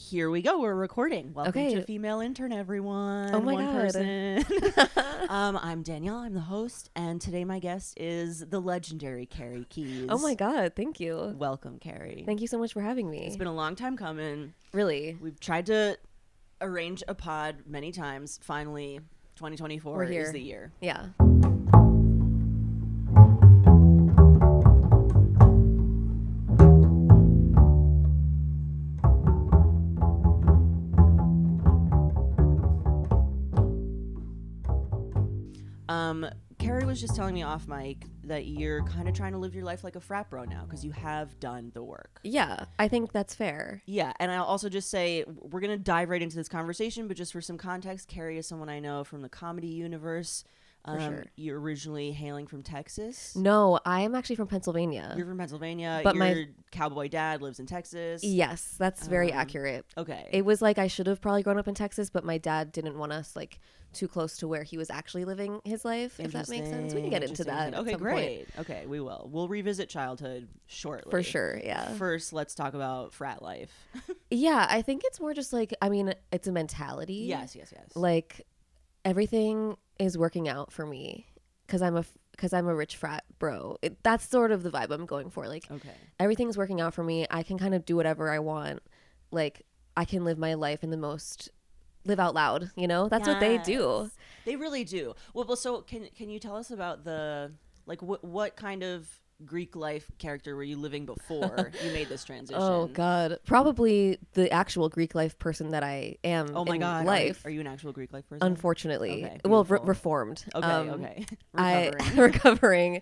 Here we go. We're recording. Welcome Okay. to Female Intern, everyone. Oh my One God. person. um, I'm Danielle. I'm the host, and today my guest is the legendary Carey Keyes. Oh my god, thank you. Welcome, Carey. Thank you so much for having me. It's been a long time coming. really. We've tried to arrange a pod many times. Finally, 2024 We're is the year. Yeah. Telling me off mic that you're kind of trying to live your life like a frat bro now because you have done the work. Yeah, I think that's fair. Yeah, and I'll also just say we're gonna dive right into this conversation, but just for some context, Carey is someone I know from the comedy universe. Um, sure. You're originally hailing from Texas. No, I am actually from Pennsylvania. You're from Pennsylvania. But your my- cowboy dad lives in Texas. yes, that's very Um, accurate. Okay. It was like I should have probably grown up in Texas, but my dad didn't want us like too close to where he was actually living his life. If that makes sense, we can get into that. Okay, some point. great. Okay, we will. We'll revisit childhood shortly. For sure, yeah. First, let's talk about frat life. Yeah, I think it's more just like I mean, it's a mentality. yes, yes, yes. like everything is working out for me because I'm a because I'm a rich frat bro. It, that's sort of the vibe I'm going for. Like okay. everything's working out for me. I can kind of do whatever I want. Like I can live my life in the most live out loud. You know, that's what they do. They really do. Well, well, so can can you tell us about the like what what kind of Greek life character were you living before you made this transition? Oh God, probably the actual Greek life person that I am. Oh my in god! Are you- life. Are you, an actual Greek life person? Unfortunately, Okay, well, re- reformed. Okay, Um, okay. I Recovering. recovering.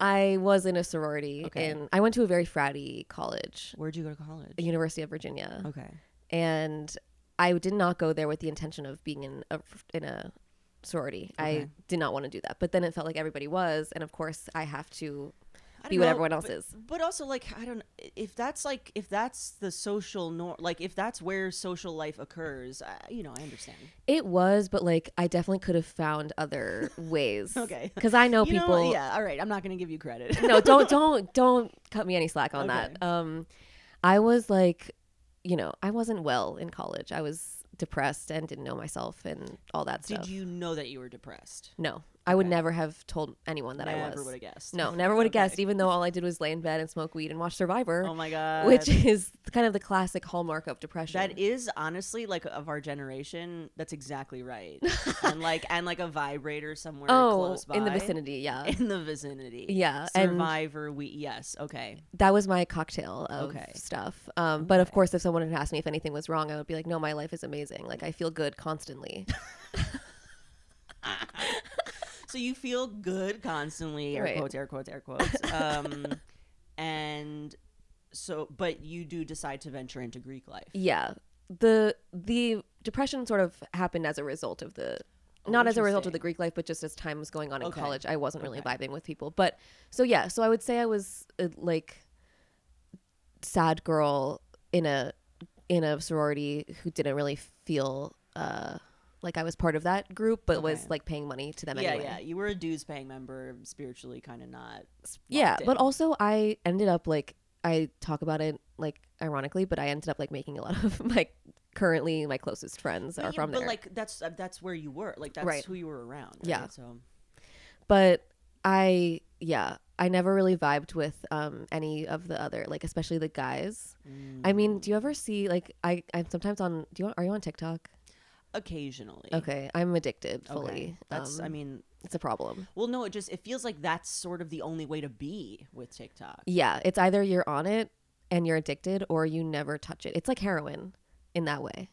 I was in a sorority, Okay. and I went to a very fratty college, Where'd you go to college? the University of Virginia, Okay. and I did not go there with the intention of being in a in a sorority. I did not want to do that, but then it felt like everybody was, and of course, I have to be what know, everyone else but, is. But also, like, I don't. If that's like, if that's the social norm, like, if that's where social life occurs, I, you know, I understand. It was, but like I definitely could have found other ways. Okay. because I know You people. yeah. All right. I'm not gonna give you credit. no, don't don't don't cut me any slack on Okay. that. Um, I was like, you know, I wasn't well in college. I was depressed and didn't know myself and all that Did stuff. Did you know that you were depressed? No, I would Okay. never have told anyone that I Never was. would have guessed. No, never would have Okay. guessed. Even though all I did was lay in bed and smoke weed and watch Survivor, Oh my god. which is kind of the classic hallmark of depression. that is honestly like of our generation. That's exactly right. and like and like a vibrator somewhere oh, close by in the vicinity, yeah, In the vicinity. yeah, Survivor. We yes. Okay. that was my cocktail of Okay. stuff. Um, but of course, if someone had asked me if anything was wrong, I would be like, no, my life is amazing. Like I feel good constantly. So you feel good constantly. Air Right. quotes. Air quotes. Air quotes. Um, and so, but you do decide to venture into Greek life. Yeah. The the depression sort of happened as a result of the Oh, not as a result of the. Greek life, but just as time was going on in Okay. college, I wasn't really Okay. vibing with people. But so yeah, so I would say I was uh, like sad girl in a in a sorority who didn't really feel uh like I was part of that group, but was like paying money to them yeah, anyway. yeah. You were a dues paying member, spiritually kind of not. yeah locked but also i ended up like i talk about it like ironically but i ended up like making a lot of my currently my closest friends But are from but there But like that's uh, that's where you were. Like that's Right. who you were around. right? Yeah. So but i yeah i never really vibed with um any of the other like especially the guys i mean do you ever see like i i'm sometimes on do you are you on tiktok occasionally. okay i'm addicted Okay. fully That's. I Um, mean, it's a problem well, no. It just it feels like that's sort of the only way to be with TikTok. yeah it's either you're on it and you're addicted or you never touch it it's like heroin in that way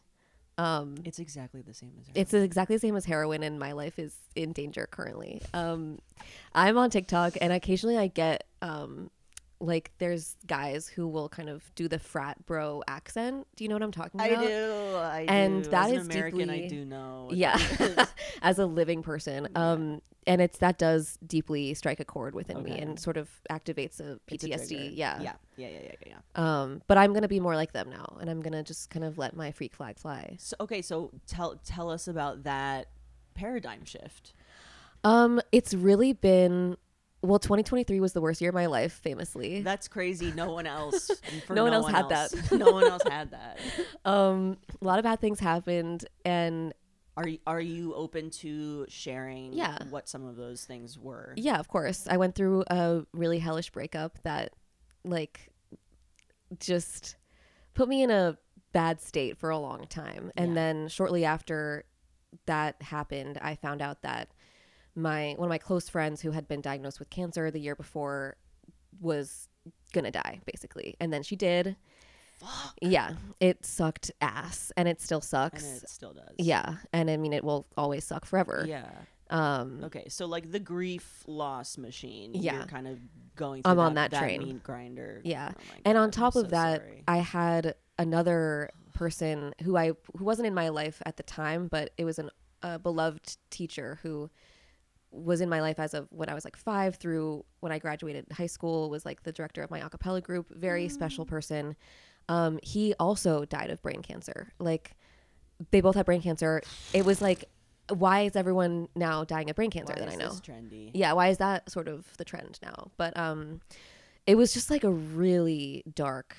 um It's exactly the same as. it's exactly the same as heroin and my life is in danger currently um i'm on tiktok and occasionally i get um like there's guys who will kind of do the frat bro accent do you know what i'm talking about? I do. I And do. that As an is American. I do know. yeah as a living person um and it's that does deeply strike a chord within me and sort of activates a It's a ptsd yeah Yeah. Yeah. Yeah. Yeah. Yeah. yeah. um but i'm gonna be more like them now and i'm gonna just kind of let my freak flag fly So okay. So tell tell us about that paradigm shift. Um, it's really been well, 2023 was the worst year of my life, famously. That's crazy. No one else. for No one else had that. no one else had that. Um, a lot of bad things happened, and Are you, are you open to sharing Yeah. what some of those things were? yeah, of course, I went through a really hellish breakup that, like, just put me in a bad state for a long time. And Yeah. then shortly after that happened, I found out that my one of my close friends who had been diagnosed with cancer the year before was gonna die, basically. And then she did. Fuck. Yeah, it sucked ass, and it still sucks And it still does. Yeah, and I mean it will always suck forever. Yeah. Um, Okay. So like the grief loss machine. Yeah. You're kind of going. Through I'm that, on that train. meat grinder. Yeah. Oh and on top I'm of so that, sorry. I had another person who I who wasn't in my life at the time, but it was an, a beloved teacher who was in my life as of when I was like five through when I graduated high school. Was like the director of my a cappella group. Very special person. Um, he also died of brain cancer. Like they both had brain cancer. It was like, why is everyone now dying of brain cancer Why that I know? trendy. yeah why is that sort of the trend now but um it was just like a really dark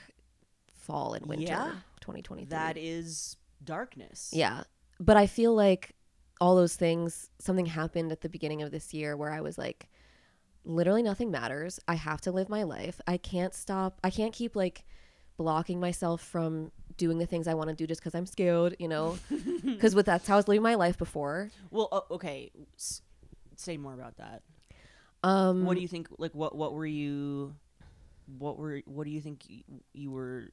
fall and winter Yeah. 2023 That is darkness. yeah but i feel like all those things something happened at the beginning of this year where i was like literally nothing matters i have to live my life i can't stop i can't keep like blocking myself from doing the things i want to do just because i'm scared you know because with that's how i was living my life before Well, oh, okay. S- say more about that. um what do you think? Like, what what were you? What were what do you think you, you were?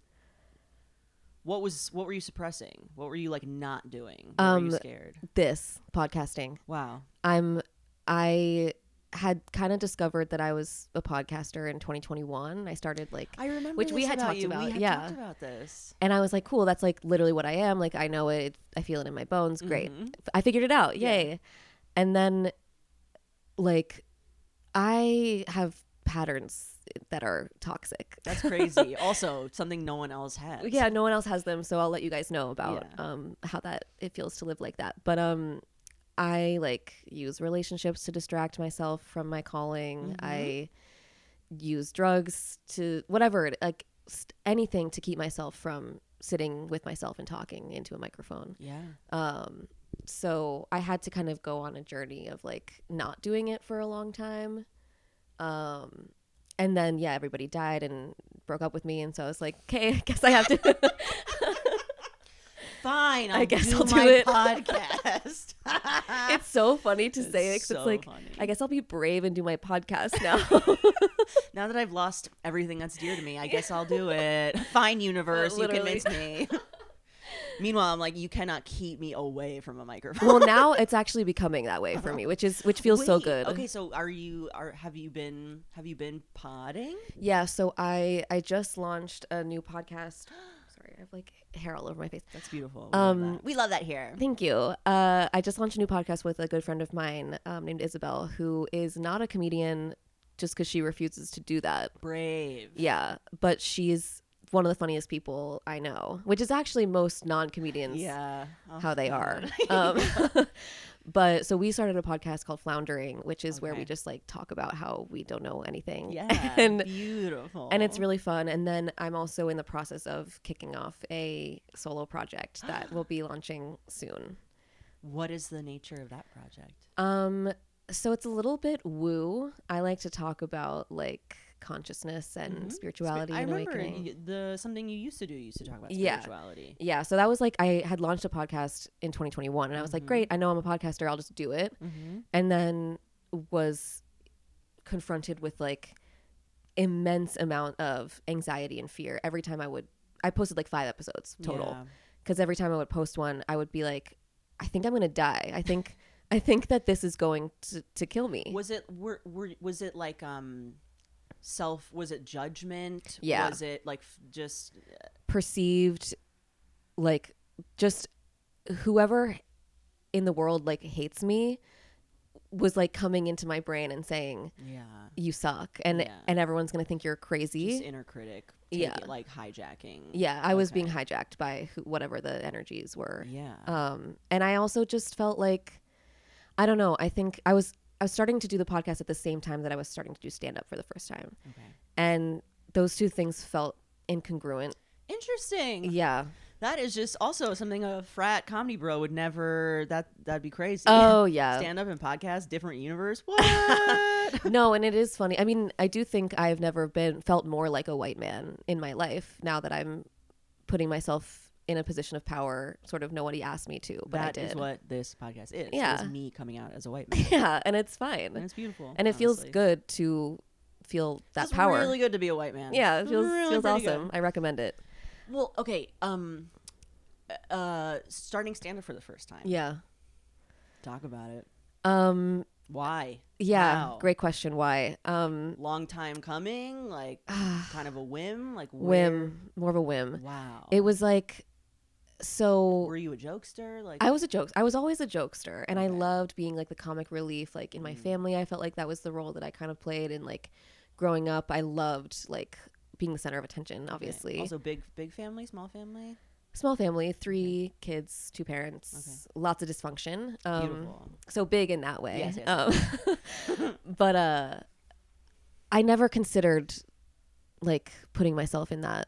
What was what were you suppressing? What were you like not doing? What were you Um, scared? this podcasting Wow. I'm I had kind of discovered that I was a podcaster in 2021. I started like I remember Which we had about talked you. about, We had yeah. talked about this. and I was like, cool, that's like literally what I am. Like I know it, I feel it in my bones. Great. Mhm. I figured it out. Yeah. Yay. And then like I have patterns that are toxic. That's crazy. also, something no one else has. yeah, no one else has them, so I'll let you guys know about Yeah. um how that it feels to live like that. But um I like use relationships to distract myself from my calling. Mhm. I use drugs to whatever, like st- anything to keep myself from sitting with myself and talking into a microphone. Yeah. Um so I had to kind of go on a journey of like not doing it for a long time. Um and then yeah, everybody died and broke up with me and so I was like, "Okay, I guess I have to Fine. I'll I guess do I'll do my it. podcast. It's so funny to say it 'cause so it's like funny. I guess I'll be brave and do my podcast now. now that I've lost everything that's dear to me, I guess I'll do it. Fine, universe, you Literally. convinced me. Meanwhile, I'm like, you cannot keep me away from a microphone. well, now it's actually becoming that way for me, which is which feels so good. Okay, so are you are have you been have you been podding? Yeah, so I I just launched a new podcast. Sorry, I have like hair all over my face. That's beautiful. We love Um, that. we love that here. Thank you. Uh, I just launched a new podcast with a good friend of mine um, named Isabel, who is not a comedian just because she refuses to do that. Brave. Yeah, but she's one of the funniest people I know, which is actually most non comedians Yeah. Oh, how they are. Um, but so we started a podcast called Floundering, which is where we just like talk about how we don't know anything. yeah. and beautiful. and it's really fun. And then I'm also in the process of kicking off a solo project that will be launching soon. What is the nature of that project? Um, so it's a little bit woo. I like to talk about like consciousness and Mhm. spirituality I and remember the something you used to do. You used to talk about Yeah. spirituality. Yeah, so that was like I had launched a podcast in 2021, and I was like, Mhm. great, I know I'm a podcaster, I'll just do it. Mm-hmm. And then was confronted with like immense amount of anxiety and fear every time I would. I posted like five episodes total because every time I would post one, I would be like, I think I'm gonna die. I think I think that this is going to, to kill me. Was it were, were was it like um self was it judgment? Yeah. Was it like f- just perceived like just whoever in the world like hates me was like coming into my brain and saying yeah. you suck and Yeah. and everyone's gonna think you're Just crazy inner critic. Yeah. It, like hijacking. yeah i was being hijacked by who, whatever the energies were Yeah. um and i also just felt like i don't know i think i was I was starting to do the podcast at the same time that I was starting to do stand up for the first time. Okay. And those two things felt incongruent. Interesting. Yeah. That is just also something a frat comedy bro would never. That that'd be crazy. Oh, yeah. Stand up and podcast, different universe. What? no, and it is funny. I mean, I do think I've never been felt more like a white man in my life now that I'm putting myself in a position of power. Sort of nobody asked me to, but I did. is what this podcast is. Yeah. Is me coming out as a white man. yeah, and it's fine. and it's beautiful. and it feels good to feel that Feels power. really good to be a white man. yeah, it feels Really feels pretty good. awesome. I recommend it. Well, okay. Um, uh, starting stand up for the first time. Yeah. Talk about it. Um Why? yeah, How? great question. Why? Um Long time coming. Like kind of a whim. Like whim, more of a whim. Wow. It was like so Were you a jokester? Like I was a joke. I was always a jokester, and I loved being like the comic relief. Like in my Mm. family, I felt like that was the role that I kind of played. And like growing up, I loved like being the center of attention. okay. Obviously, Also, big big family, small family. small family, three kids, two parents, lots of dysfunction. Um, Beautiful. so big in that way. Yes, yes, Um, but uh, I never considered like putting myself in that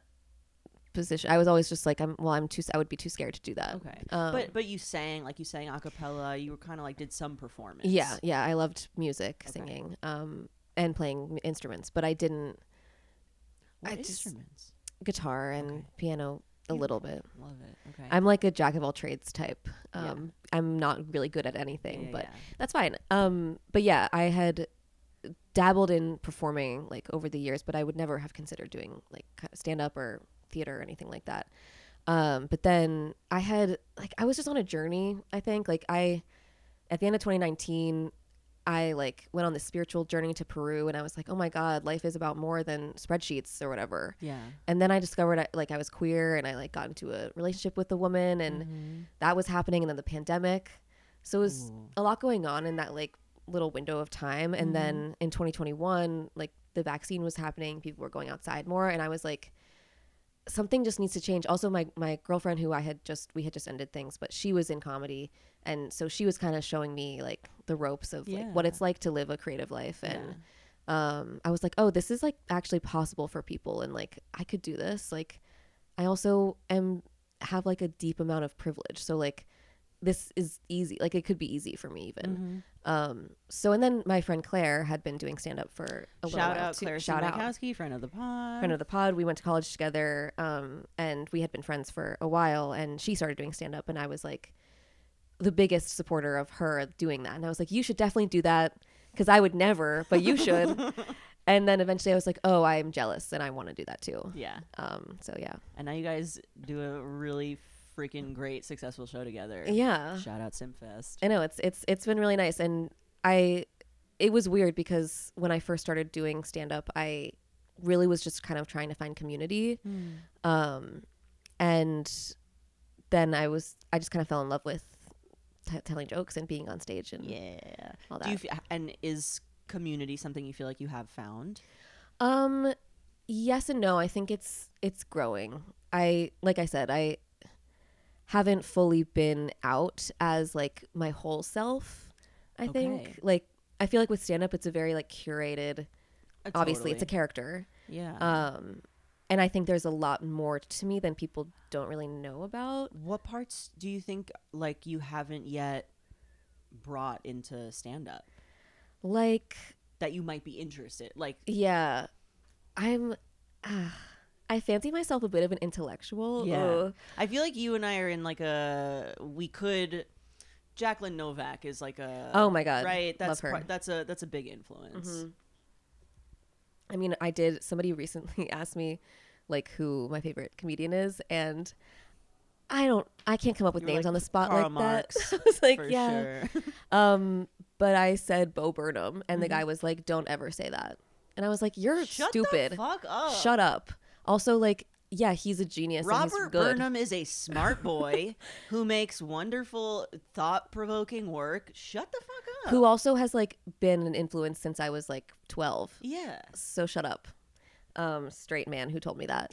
position. I was always just like, I'm well, I'm too. I would be too scared to do that. Okay. Um, but but you sang like you sang a cappella. You were kind of like did some performance. Yeah, yeah, I loved music, Okay. singing, um, and playing instruments, but I didn't What I just- instruments? guitar and Okay. piano a little bit. Love it. Okay. I'm like a jack of all trades type. Yeah. Um, I'm not really good at anything, yeah, but yeah. that's fine. Um, but yeah, I had dabbled in performing like over the years, but I would never have considered doing like stand up or theater or anything like that. Um, but then I had like I was just on a journey. I think like I at the end of 2019, I like went on this spiritual journey to Peru, and I was like, oh my god, life is about more than spreadsheets or whatever. yeah. And then I discovered I, like I was queer, and I like got into a relationship with a woman, and Mhm. that was happening and then the pandemic so it was Ooh. a lot going on in that like little window of time and then in 2021 like the vaccine was happening people were going outside more and i was like something just needs to change. Also my my girlfriend who i had just we had just ended things but she was in comedy. And so she was kind of showing me like the ropes of like what it's like to live a creative life. Yeah. and um i was like oh this is like actually possible for people. And like i could do this. Like i also am have like a deep amount of privilege. So like this is easy like it could be easy for me even. Mhm. Um so and then my friend claire had been doing stand up for a little Shout while out too. Claire shout out Simakowski, friend of the pod. friend of the pod we went to college together um and we had been friends for a while and she started doing stand up and i was like the biggest supporter of her doing that and i was like you should definitely do that because i would never but you should and then eventually i was like oh i'm jealous and i want to do that too yeah. um so yeah And now you guys do a really freaking great, successful show together. yeah Shout out Simfest. I know it's it's it's been really nice, and I it was weird because when I first started doing stand up, I really was just kind of trying to find community, um, and then I was I just kind of fell in love with t- telling jokes and being on stage and Yeah. all Do you that. f- and is community something you feel like you have found? um, yes and no. I think it's it's growing. I like I said I haven't fully been out as like my whole self. I Okay. think like I feel like with stand up it's a very like curated obviously it's a character yeah. um and i think there's a lot more to me than people don't really know about what parts do you think like you haven't yet brought into stand up like that you might be interested? Like yeah i'm uh, i fancy myself a bit of an intellectual Yeah. Ugh. I feel like you and I are in like a we could Jacqueline Novak is like a oh my god right that's part- that's a that's a big influence. Mhm. i mean i did somebody recently asked me like who my favorite comedian is and i don't i can't come up with You were names like, on the spot Karl like Marx, that i was like For yeah sure. Um, but I said Bo Burnham, and the Mhm. guy was like, "Don't ever say that." And I was like, "You're Shut stupid. The fuck up. Shut up." Also, like, yeah, he's a genius. Robert. Burnham is a smart boy who makes wonderful, thought-provoking work. Shut the fuck up. who also has like been an influence since I was like 12. Yeah. So shut up. Um, straight man who told me that.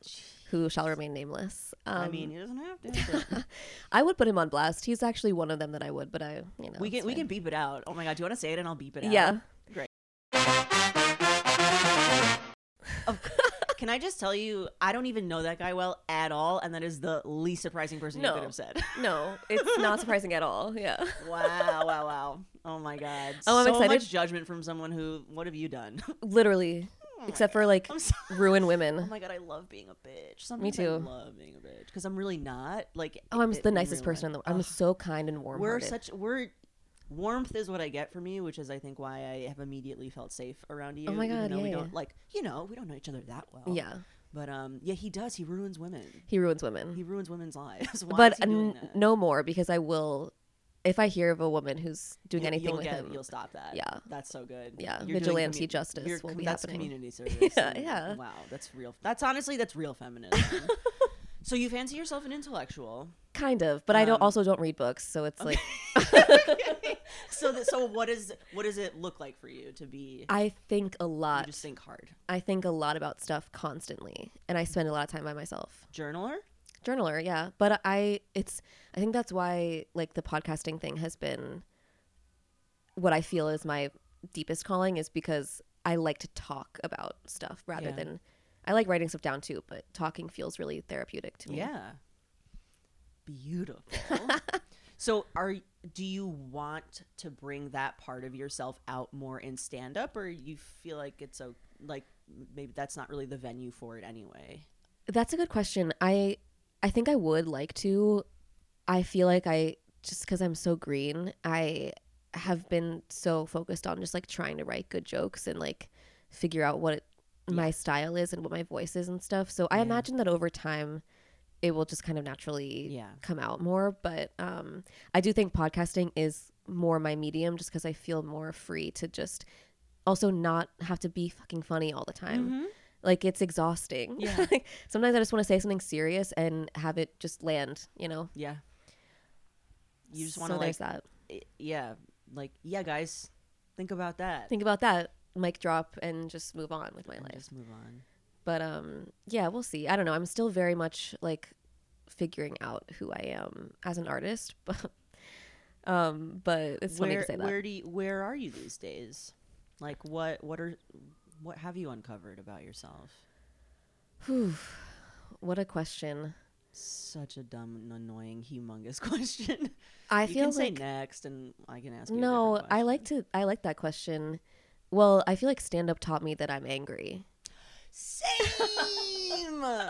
who shall remain nameless. Um, I mean, he doesn't have to. but- I would put him on blast. He's actually one of them that I would, but I, you know, we can we can beep it out. Oh my god, do you want to say it and I'll beep it out? Yeah. Great. Can I just tell you, I don't even know that guy well at all, and that is the least surprising person you could have said. No, it's not surprising at all. Yeah. wow, wow, wow. Oh my god. Oh, I'm so excited. much judgment from someone who. What have you done? Literally, Oh except for like so- ruin women. Oh my god, I love being a bitch. Sometimes too. I love being a bitch because I'm really not. Like, Oh, I'm the nicest person in the world. I'm Ugh. so kind and warm. we're such we're warmth is what I get from you, which is I think why I have immediately felt safe around you. Oh my even God, though we don't yeah. like you know we don't know each other that well. Yeah, but um, yeah, he does. He ruins women. he ruins women. He ruins women's lives. But is he doing n- that? no more because I will. If I hear of a woman who's doing anything you'll with get, him, You'll stop that. Yeah. that's so good. Yeah, You're vigilante justice will com- be that's happening. community service. Yeah, and- yeah. Wow, that's real. That's honestly that's real feminism. so you fancy yourself an intellectual? kind of. But I don't Um, also don't read books, so it's like so th- so what is what does it look like for you to be? I think a you lot. just think hard. I think a lot about stuff constantly, and I spend a lot of time by myself. Journaler. journaler yeah but i it's i think that's why like the podcasting thing has been what i feel is my deepest calling is because i like to talk about stuff rather Yeah. than i like writing stuff down too but talking feels really therapeutic to me Yeah. Beautiful. so are do you want to bring that part of yourself out more in stand up or you feel like it's a like maybe that's not really the venue for it anyway? that's a good question i i think i would like to i feel like i just because i'm so green i have been so focused on just like trying to write good jokes and like figure out what my style is and what my voice is and stuff. So i imagine that over time it will just kind of naturally Yeah. come out more. But um i do think podcasting is more my medium just because i feel more free to just also not have to be fucking funny all the time. Like it's exhausting. Yeah. sometimes i just want to say something serious and have it just land you know? Yeah. You just want to like that. i- yeah, like yeah guys, think about that. think about that mic drop and just move on with my And life Just move on. but um yeah we'll see i don't know i'm still very much like figuring out who i am as an artist but um but it's funny where to say that where do you, where are you these days? Like what what are what have you uncovered about yourself? Whew. what a question Such a dumb, and annoying, humongous question. i you feel can say like next, and I can ask you. no i like to i like that question well i feel like stand up taught me that i'm angry Same,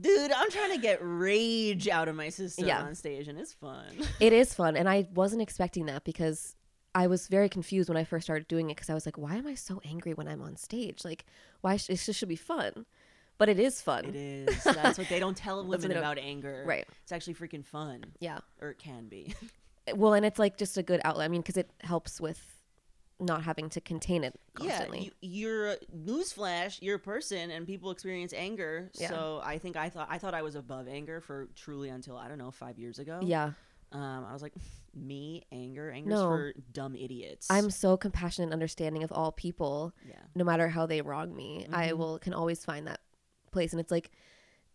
dude. I'm trying to get rage out of my system Yeah. on stage, and it's fun. it is fun and i wasn't expecting that because i was very confused when i first started doing it because i was like why am i so angry when i'm on stage like why sh- it just should be fun but it is fun It is. That's what they don't tell women about anger. right It's actually freaking fun, yeah or it can be. well and it's like just a good outlet i mean because it helps with not having to contain it constantly Yeah, you, you're newsflash. You're a person, and people experience anger. Yeah. So I think I thought I thought I was above anger for truly until I don't know five years ago. yeah Um, I was like, me anger, anger's No. for dumb idiots. i'm so compassionate and understanding of all people yeah. no matter how they wrong me i Mhm. will can always find that place and it's like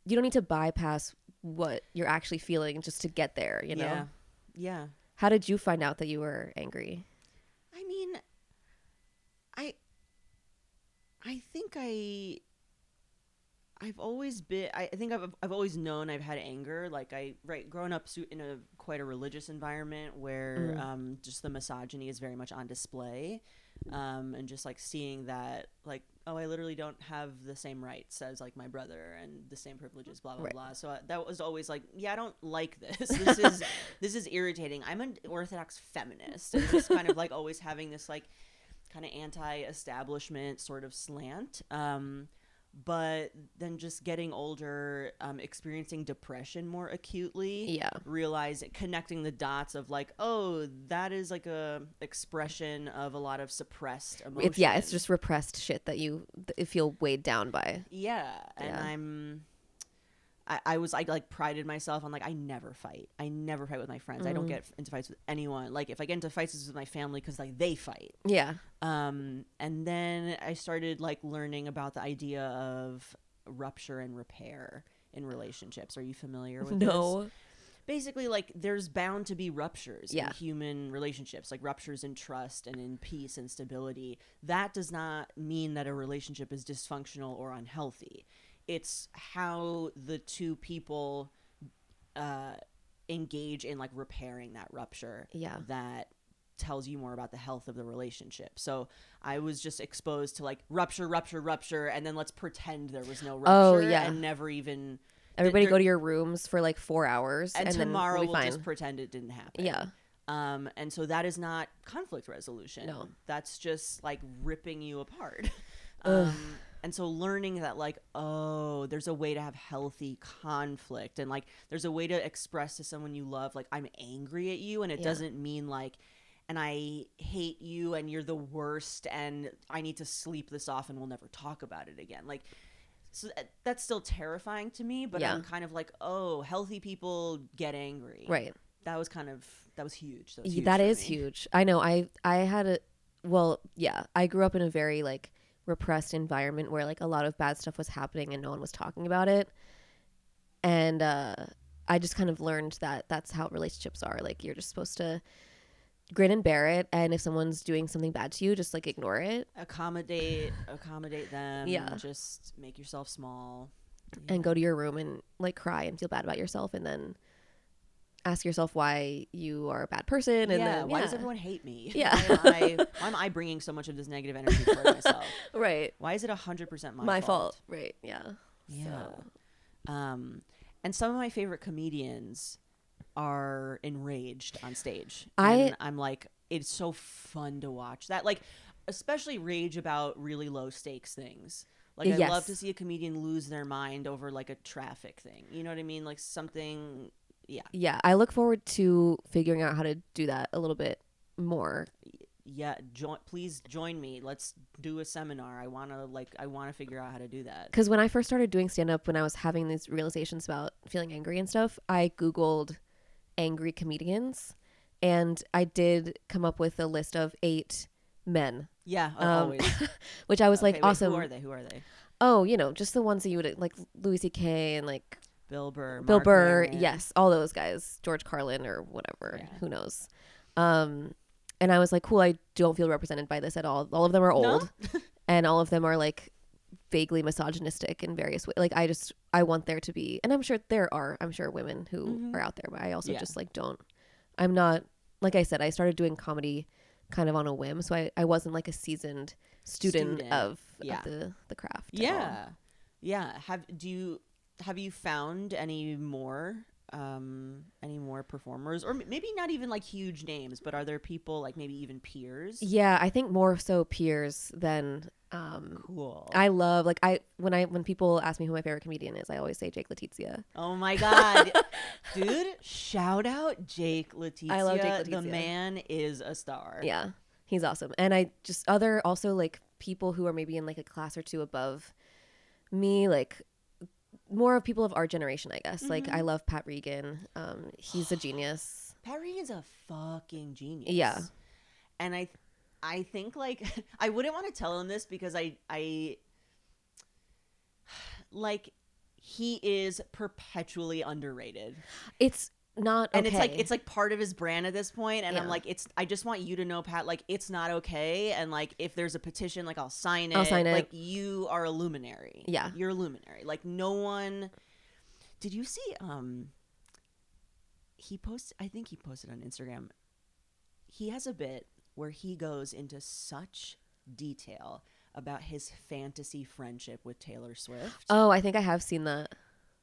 you don't need to bypass what you're actually feeling just to get there you know Yeah. Yeah. how did you find out that you were angry I mean, I I think I I've always been I think I've I've always known I've had anger. Like I right growing up in a quite a religious environment where Mm. um just the misogyny is very much on display. Um and just like seeing that like oh I literally don't have the same rights as like my brother and the same privileges blah blah Right. blah. So I, that was always like yeah I don't like this. This is this is irritating. I'm an orthodox feminist. And just kind of like always having this like kind of anti-establishment sort of slant um but then just getting older um experiencing depression more acutely yeah. realizing connecting the dots of like oh that is like a expression of a lot of suppressed emotion it's yeah it's just repressed shit that you th- feel weighed down by. Yeah and Yeah. i'm I, I was I like prided myself on like I never fight. I never fight with my friends. I don't Mm. get into fights with anyone. Like if I get into fights it's with my family because like they fight. yeah Um, and then I started like learning about the idea of rupture and repair in relationships. Are you familiar with this? No. basically like there's bound to be ruptures Yeah. in human relationships like ruptures in trust and in peace and stability that does not mean that a relationship is dysfunctional or unhealthy it's how the two people uh, engage in like repairing that rupture Yeah. that tells you more about the health of the relationship so i was just exposed to like rupture rupture rupture and then let's pretend there was no rupture Oh, yeah. and never even Everybody go to your rooms for like four hours, and, and, tomorrow we'll we'll just pretend it didn't happen. Yeah. Um, and so that is not conflict resolution. No. That's just like ripping you apart. Um, and so learning that like, oh, there's a way to have healthy conflict and like there's a way to express to someone you love, like, I'm angry at you, and it Yeah. doesn't mean like and I hate you and you're the worst and I need to sleep this off and we'll never talk about it again. Like so uh, that's still terrifying to me, but Yeah. I'm kind of like, oh, healthy people get angry. Right. That was kind of that was huge. That, was huge that is me. huge. I know. I I had a well, yeah. I grew up in a very like repressed environment where like a lot of bad stuff was happening and no one was talking about it. And uh I just kind of learned that that's how relationships are. Like you're just supposed to grin and bear it and if someone's doing something bad to you, just like ignore it Accommodate, accommodate them. Yeah. Just make yourself small. and go to your room and like cry and feel bad about yourself and then ask yourself why you are a bad person and yeah. then Why does everyone hate me? Yeah. Why am, I, why am I bringing so much of this negative energy toward myself? right Why is it hundred percent my, my, fault. right yeah Yeah. So- Um, and some of my favorite comedians are enraged on stage. I- and I'm like, it's so fun to watch that. Like, especially rage about really low stakes things. Like, I love to see a comedian lose their mind over like a traffic thing. You know what I mean? Like something. Yeah, yeah i look forward to figuring out how to do that a little bit more yeah. Jo- please join me. Let's do a seminar. I want to like. I want to figure out how to do that. because when i first started doing stand-up when i was having these realizations about feeling angry and stuff i googled angry comedians and i did come up with a list of eight men Yeah, Um, always. which i was Okay, like wait, awesome Who are they? Who are they? oh you know just the ones that you would like louis ck and like Bill Burr. Bill Mark Burr, Maron. yes, all those guys, George Carlin or whatever, Yeah. who knows. Um, and I was like, cool, I don't feel represented by this at all. All of them are old, and all of them are like vaguely misogynistic in various ways. Like I just, I want there to be, and I'm sure there are, I'm sure women who Mhm. are out there, but I also Yeah. just like don't. I'm not like I said, I started doing comedy kind of on a whim, so I, I wasn't like a seasoned student, Student, of, yeah. of the the craft. Yeah, yeah. Have do you have you found any more um any more performers or maybe not even like huge names but are there people like maybe even peers Yeah, I think more so peers than um cool I love like I when I when people ask me who my favorite comedian is, I always say Jake Letizia. oh my god dude shout out jake Letizia. I love Jake the man is a star Yeah, he's awesome. And I just other also like people who are maybe in like a class or two above me, like more of people of our generation, I guess. Like Mm-hmm. I love Pat Regan. Um, he's a genius. Perry is a fucking genius. Yeah. And I I think like I wouldn't want to tell him this because I I like he is perpetually underrated. It's not And it's like it's like part of his brand at this point and I'm like it's I just want you to know Pat like it's not okay and like if there's a petition like I'll sign it. I'll sign it. Like you are a luminary. Yeah. You're a luminary. Like no one Did you see um he posted I think he posted on Instagram. He has a bit where he goes into such detail about his fantasy friendship with Taylor Swift oh, I think I have seen that.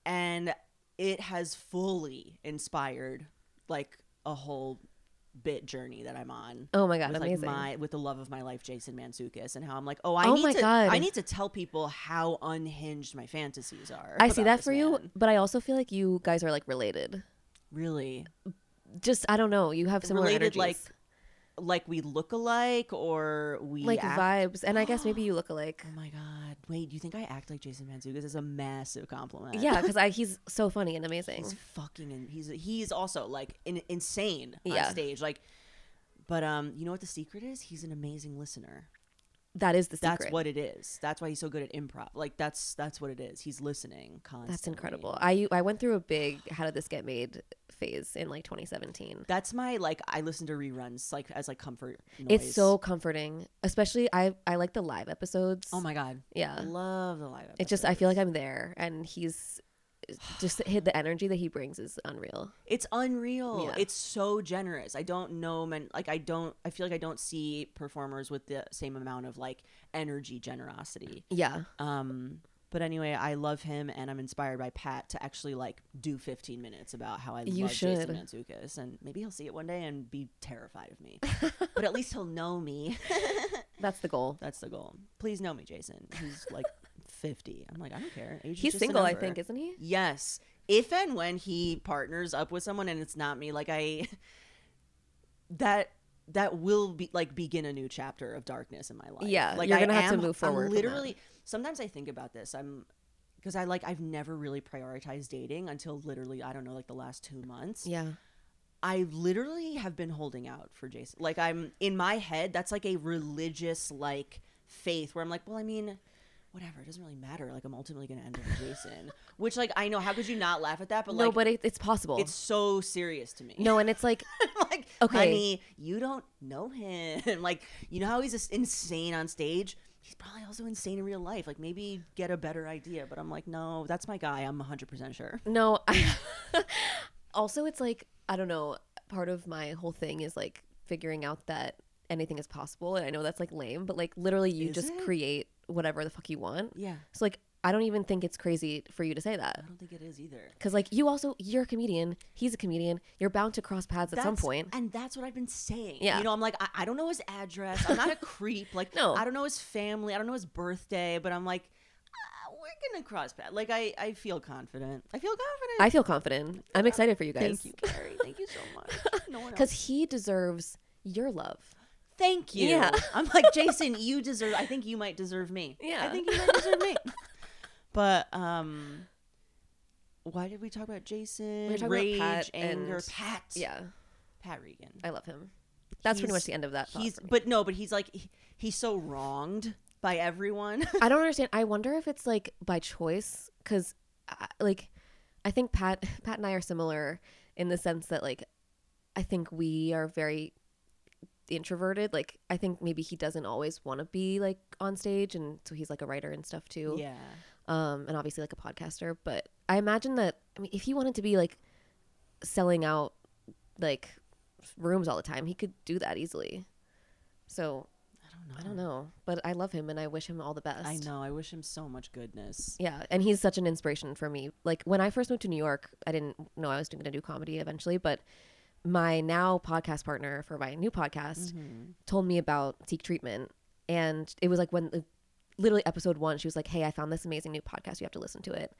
and it has fully inspired like a whole bit journey that I'm on. Oh my god, with amazing. like my with the love of my life, Jason Mantzoukas, and how I'm like, oh, I Oh need my to, God. I need to tell people how unhinged my fantasies are. I see that for you, but I also feel like you guys are like related. Really, Just I don't know, you have similar Related, energies. like, like we look alike, or we like act- vibes, and I guess maybe you look alike. Oh my god! Wait, do you think I act like Jason Mantzoukas? Is a massive compliment. Yeah, because he's so funny and amazing. he's fucking in, he's he's also like in, insane Yeah. on stage like but um you know what the secret is he's an amazing listener that is the secret. That's what it is. That's why he's so good at improv. Like that's that's what it is. He's listening constantly. That's incredible. I I went through a big how did this get made phase in like 2017. That's my like I listen to reruns like as like comfort noise. It's so comforting, especially I I like the live episodes. Oh my god. yeah. I love the live It just I feel like I'm there, and he's just hit the energy that he brings is unreal. It's unreal. Yeah. It's so generous. I don't know man like I don't I feel like I don't see performers with the same amount of like energy generosity. Yeah, Um but anyway, I love him and I'm inspired by Pat to actually like do 15 minutes about how I You love Jason. Mantzoukas and maybe he'll see it one day and be terrified of me. but at least he'll know me. that's the goal. That's the goal. Please know me, Jason. He's like 50. I'm like, I don't care. Age He's single, I think, isn't he? Yes. If and when he partners up with someone and it's not me, like I that that will be like begin a new chapter of darkness in my life. Yeah, like you're gonna have to move forward I'm literally sometimes I think about this. I'm because I like I've never really prioritized dating until literally I don't know like the last 2 months. Yeah, I literally have been holding out for Jason. Like I'm in my head, that's like a religious like faith where I'm like, well, I mean, whatever, it doesn't really matter. Like I'm ultimately gonna end up with Jason. Which like I know, how could you not laugh at that? But no, like but it, it's possible. it's so serious to me. no, and it's like like Okay. honey, you don't know him. like you know how he's just insane on stage. He's probably also insane in real life. Like maybe get a better idea. But I'm like, no, that's my guy. I'm 100 percent sure. no. I, also, it's like I don't know. Part of my whole thing is like figuring out that anything is possible, and I know that's like lame, but like literally, you Is just it? create whatever the fuck you want. Yeah, So like, I don't even think it's crazy for you to say that. I don't think it is either. Because like you also you're a comedian, he's a comedian. You're bound to cross paths at some point. And that's what I've been saying. Yeah. You know, I'm like, I, I don't know his address. I'm not a creep. Like, No. I don't know his family. I don't know his birthday. But I'm like, ah, we're gonna cross paths. Like, I, I feel confident. I feel confident. I feel confident. I'm excited for you guys. Thank you, Carey. Thank you so much. No one else. Because he deserves your love. Thank you. Yeah. I'm like, Jason, you deserve. I think you might deserve me. Yeah. I think you might deserve me. But um, why did we talk about Jason? We were talking about Rage, Pat anger, and- Pat. Yeah, Pat Regan. I love him. That's pretty much the end of that. he's but no but he's like he, he's so wronged by everyone I don't understand. I wonder if it's like by choice because, like, I think Pat, Pat and I are similar in the sense that like, I think we are very introverted. Like, I think maybe he doesn't always want to be like on stage, and so he's like a writer and stuff too. yeah um, and obviously like a podcaster. But I imagine that I mean, if he wanted to be like selling out like rooms all the time, he could do that easily. So i don't know I don't know, but I love him and I wish him all the best. i know i wish him so much goodness Yeah, and he's such an inspiration for me. Like when I first moved to New York, I didn't know I was going to do comedy eventually, but my now podcast partner for my new podcast Mhm. told me about Seek Treatment, and it was like when the, literally episode one, she was like, "Hey, I found this amazing new podcast. You have to listen to it."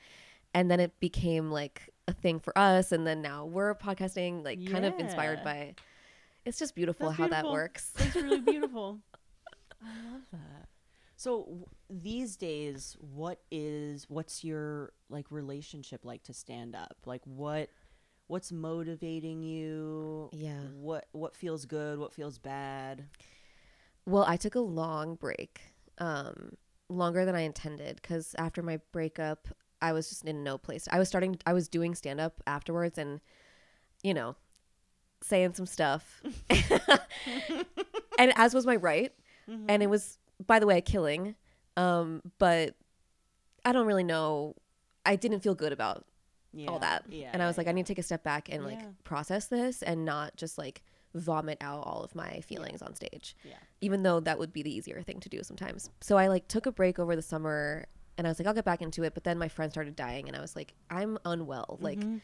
And then it became like a thing for us, and then now we're podcasting, like kind of inspired by. It's just beautiful That's how that works. that's really beautiful i love that so w- these days what is what's your like relationship like to stand up like what what's motivating you Yeah. what what feels good what feels bad Well, I took a long break, um, longer than I intended, because after my breakup, I was just in no place. I was starting, I was doing stand up afterwards, and you know, saying some stuff, and as was my right, Mm-hmm. and it was, by the way, a killing. Um, but I don't really know. I didn't feel good about yeah all that, yeah and I was like, I need to take a step back and like process this, and not just like vomit out all of my feelings on stage yeah even though that would be the easier thing to do sometimes. So I like took a break over the summer and I was like, I'll get back into it. But then my friend started dying and I was like, I'm unwell. Like, Mhm.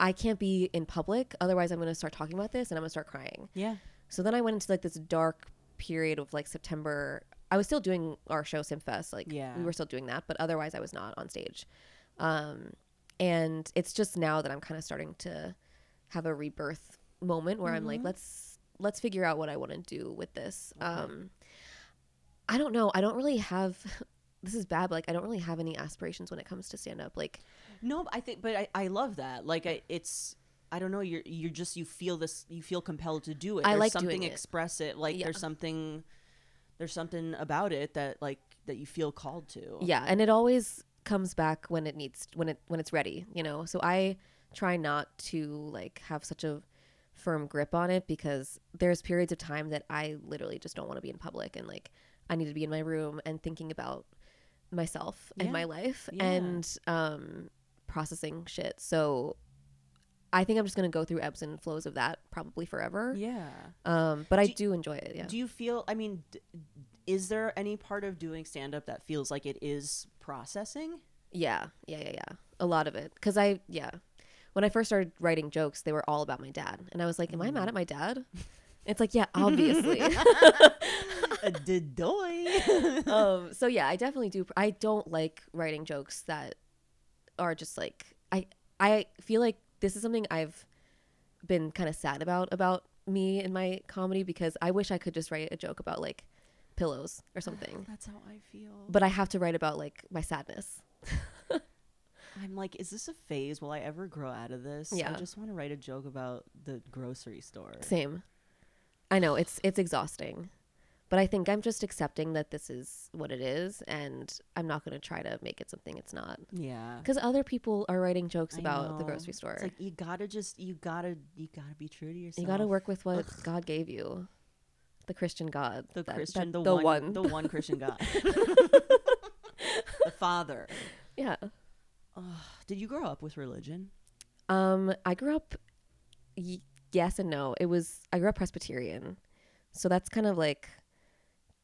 I can't be in public. Otherwise, I'm going to start talking about this and I'm going to start crying. yeah So then I went into like this dark period of like September. I was still doing our show Simfest. Like, Yeah. we were still doing that. But otherwise, I was not on stage. Um, and it's just now that I'm kind of starting to have a rebirth moment where I'm like, let's let's figure out what I want to do with this. Um, I don't know. I don't really have. This is bad, but like I don't really have any aspirations when it comes to stand up. Like, No, I think, but I, I love that. Like, I, it's, I don't know. You're, you're just, you feel this, you feel compelled to do it. I There's like something doing it. express it. Like, Yeah. there's something, there's something about it that like that you feel called to. Yeah, and it always comes back when it needs when it when it's ready, you know. So I try not to like have such a firm grip on it because there's periods of time that I literally just don't want to be in public and like I need to be in my room and thinking about myself and my life Yeah. and um processing shit. So I think I'm just going to go through ebbs and flows of that probably forever. Yeah. Um but I Do- do enjoy it, yeah. Do you feel? I mean, d- is there any part of doing stand up that feels like it is processing? Yeah, yeah, yeah, yeah. A lot of it. Because I, yeah. When I first started writing jokes, they were all about my dad. And I was like, Am I mad at my dad? It's like, Yeah, obviously. Doy. um, so, yeah, I definitely do. I don't like writing jokes that are just like, I, I feel like this is something I've been kind of sad about, about me and my comedy because I wish I could just write a joke about like pillows or something. That's how I feel. But I have to write about like my sadness. I'm like, is this a phase? Will I ever grow out of this? Yeah. I just want to write a joke about the grocery store. Same. I know it's it's exhausting. But I think I'm just accepting that this is what it is and I'm not going to try to make it something it's not. Yeah. Cuz other people are writing jokes I about the grocery store. It's like you gotta just you gotta you gotta be true to yourself. you got to work with what Ugh. God gave you. The Christian God. the That- Christian, that- the, one, the one Christian God, the Father. yeah. Did you grow up with religion? Um I grew up y- yes and no. It was I grew up Presbyterian. So that's kind of like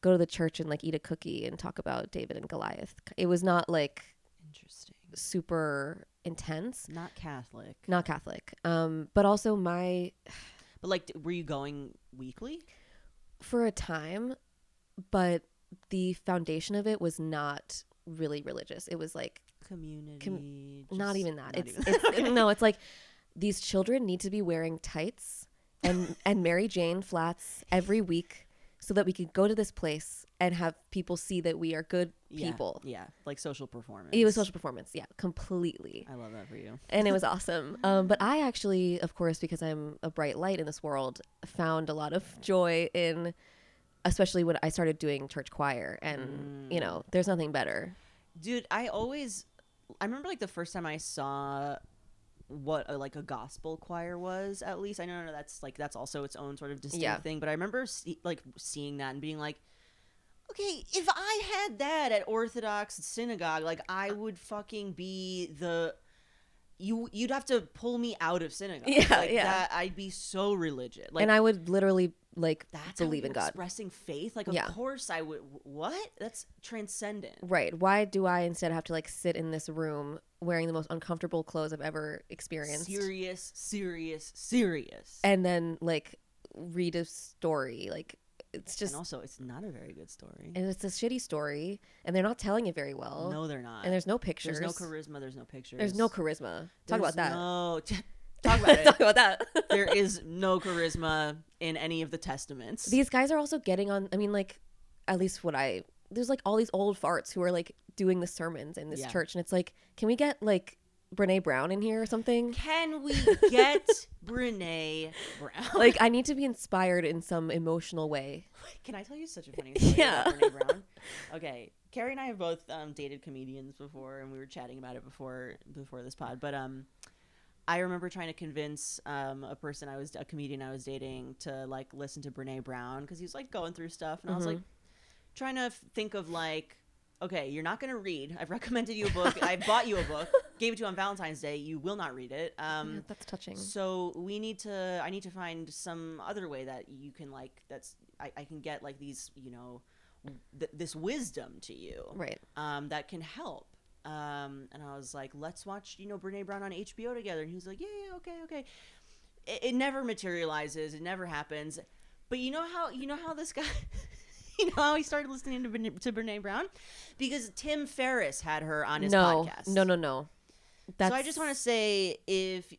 go to the church and like eat a cookie and talk about David and Goliath. It was not like Interesting. super intense. Not Catholic, Not Catholic. Um, but also my but like, were you going weekly? For a time, but the foundation of it was not really religious. It was like Community. not just- even that. not it's even- it's no, it's like these children need to be wearing tights and and Mary Jane flats every week so that we could go to this place and have people see that we are good Yeah, people. Yeah, like social performance. It was social performance. Yeah, completely. I love that for you. and it was awesome. Um, but I actually, of course, because I'm a bright light in this world, found a lot of joy in, especially when I started doing church choir. And you know, there's nothing better. dude i always i remember like the first time i saw what a, like a gospel choir was at least i know no, that's like that's also its own sort of distinct Yeah. thing but i remember see, like seeing that and being like okay if i had that at orthodox synagogue like i would fucking be the you you'd have to pull me out of synagogue Yeah, like yeah. that i'd be so religious like and I would literally like that's believe in God. expressing faith like of Yeah. course i would what that's transcendent Right. Why do I instead have to like sit in this room wearing the most uncomfortable clothes I've ever experienced serious, serious, serious. and then like read a story? Like it's just and also, it's not a very good story. and it's a shitty story and they're not telling it very well. no, they're not. And there's no pictures. There's no charisma. There's no pictures. There's no charisma. Talk about that. No, talk about it. Talk about that. there is no charisma in any of the testaments. These guys are also getting on. I mean, like, at least what I there's like all these old farts who are like doing the sermons in this Yeah. church, and it's like, can we get like Brené Brown in here or something? Can we get Brené Brown? Like, I need to be inspired in some emotional way. Can I tell you such a funny story Yeah. about Brené Brown? Okay, Carey and I have both um, dated comedians before, and we were chatting about it before before this pod. But um, I remember trying to convince um, a person I was a comedian I was dating to like listen to Brené Brown because he was like going through stuff, and I was like trying to f- think of like. Okay, you're not gonna read. I've recommended you a book. I bought you a book. Gave it to you on Valentine's Day. You will not read it. Um, Yeah, that's touching. so we need to. I need to find some other way that you can like. That's I, I can get like these. You know, th- this wisdom to you. Right. Um, that can help. Um, and I was like, let's watch. You know, Brené Brown on HBO together. And he was like, yeah, yeah, okay, okay. It, it never materializes. It never happens. But you know how you know how this guy. You know how he started listening to Brené, to Brené Brown because Tim Ferriss had her on his No, podcast. no, no, no. That's So I just want to say if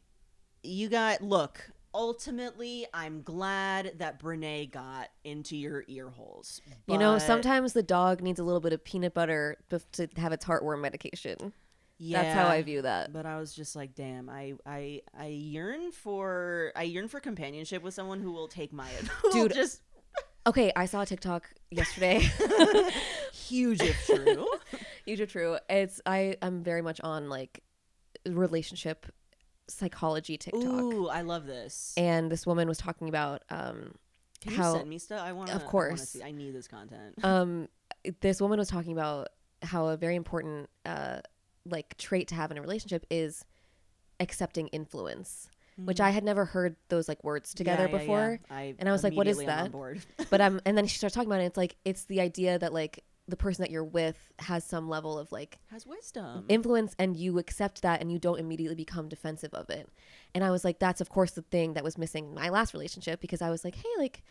you got look, ultimately I'm glad that Brené got into your ear holes. you know sometimes the dog needs a little bit of peanut butter to have its heartworm medication. Yeah, that's how I view that. But I was just like, damn, I I I yearn for I yearn for companionship with someone who will take my will Dude, just Okay, I saw a TikTok yesterday. Huge if true. Huge or true. It's I I'm very much on like relationship psychology TikTok. Ooh, I love this. And this woman was talking about um Can how you send me stuff? I want to. Of course. see. I need this content. um this woman was talking about how a very important uh like trait to have in a relationship is accepting influence which i had never heard those like words together Mm. Yeah, yeah, before yeah. I And I was like, what is immediately am on that? board. but um and then she starts talking about it it's like it's the idea that like the person that you're with has some level of like Has wisdom. influence and you accept that and you don't immediately become defensive of it. And I was like, that's of course the thing that was missing in my last relationship because I was like, hey, like,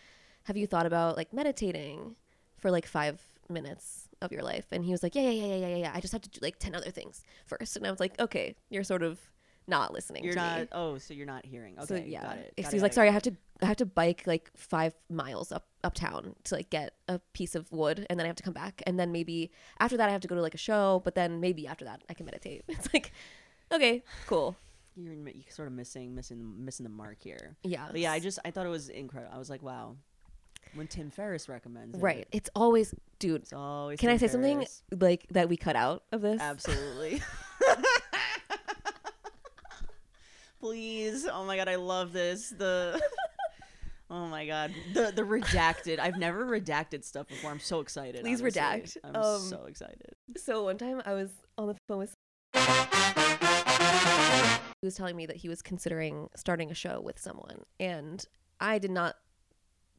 have you thought about like meditating for like five minutes of your life? And he was like, yeah, yeah, yeah, yeah, yeah, yeah. I just have to do like 10 other things first. And I was like, okay, you're sort of not listening you're to not. me. Oh, so you're not hearing. Okay, So yeah, got it. Got was it, like, sorry, it. I have to, I have to bike like five miles up uptown to like get a piece of wood, and then I have to come back, and then maybe after that I have to go to like a show, but then maybe after that I can meditate. It's like, okay, cool, You're, you're sort of missing, missing, missing the mark here. yeah, But yeah, I just I thought it was incredible. I was like, wow. When Tim Ferriss recommends it, right. It's always, dude. It's always. Can I Tim say something like that we cut out of this? Absolutely. Please. Oh my god, I love this. The Oh my god. The the redacted. I've never redacted stuff before. I'm so excited. Please honestly. redact. I'm Um, so excited. So one time I was on the phone with. Someone. He was telling me that he was considering starting a show with someone, and I did not.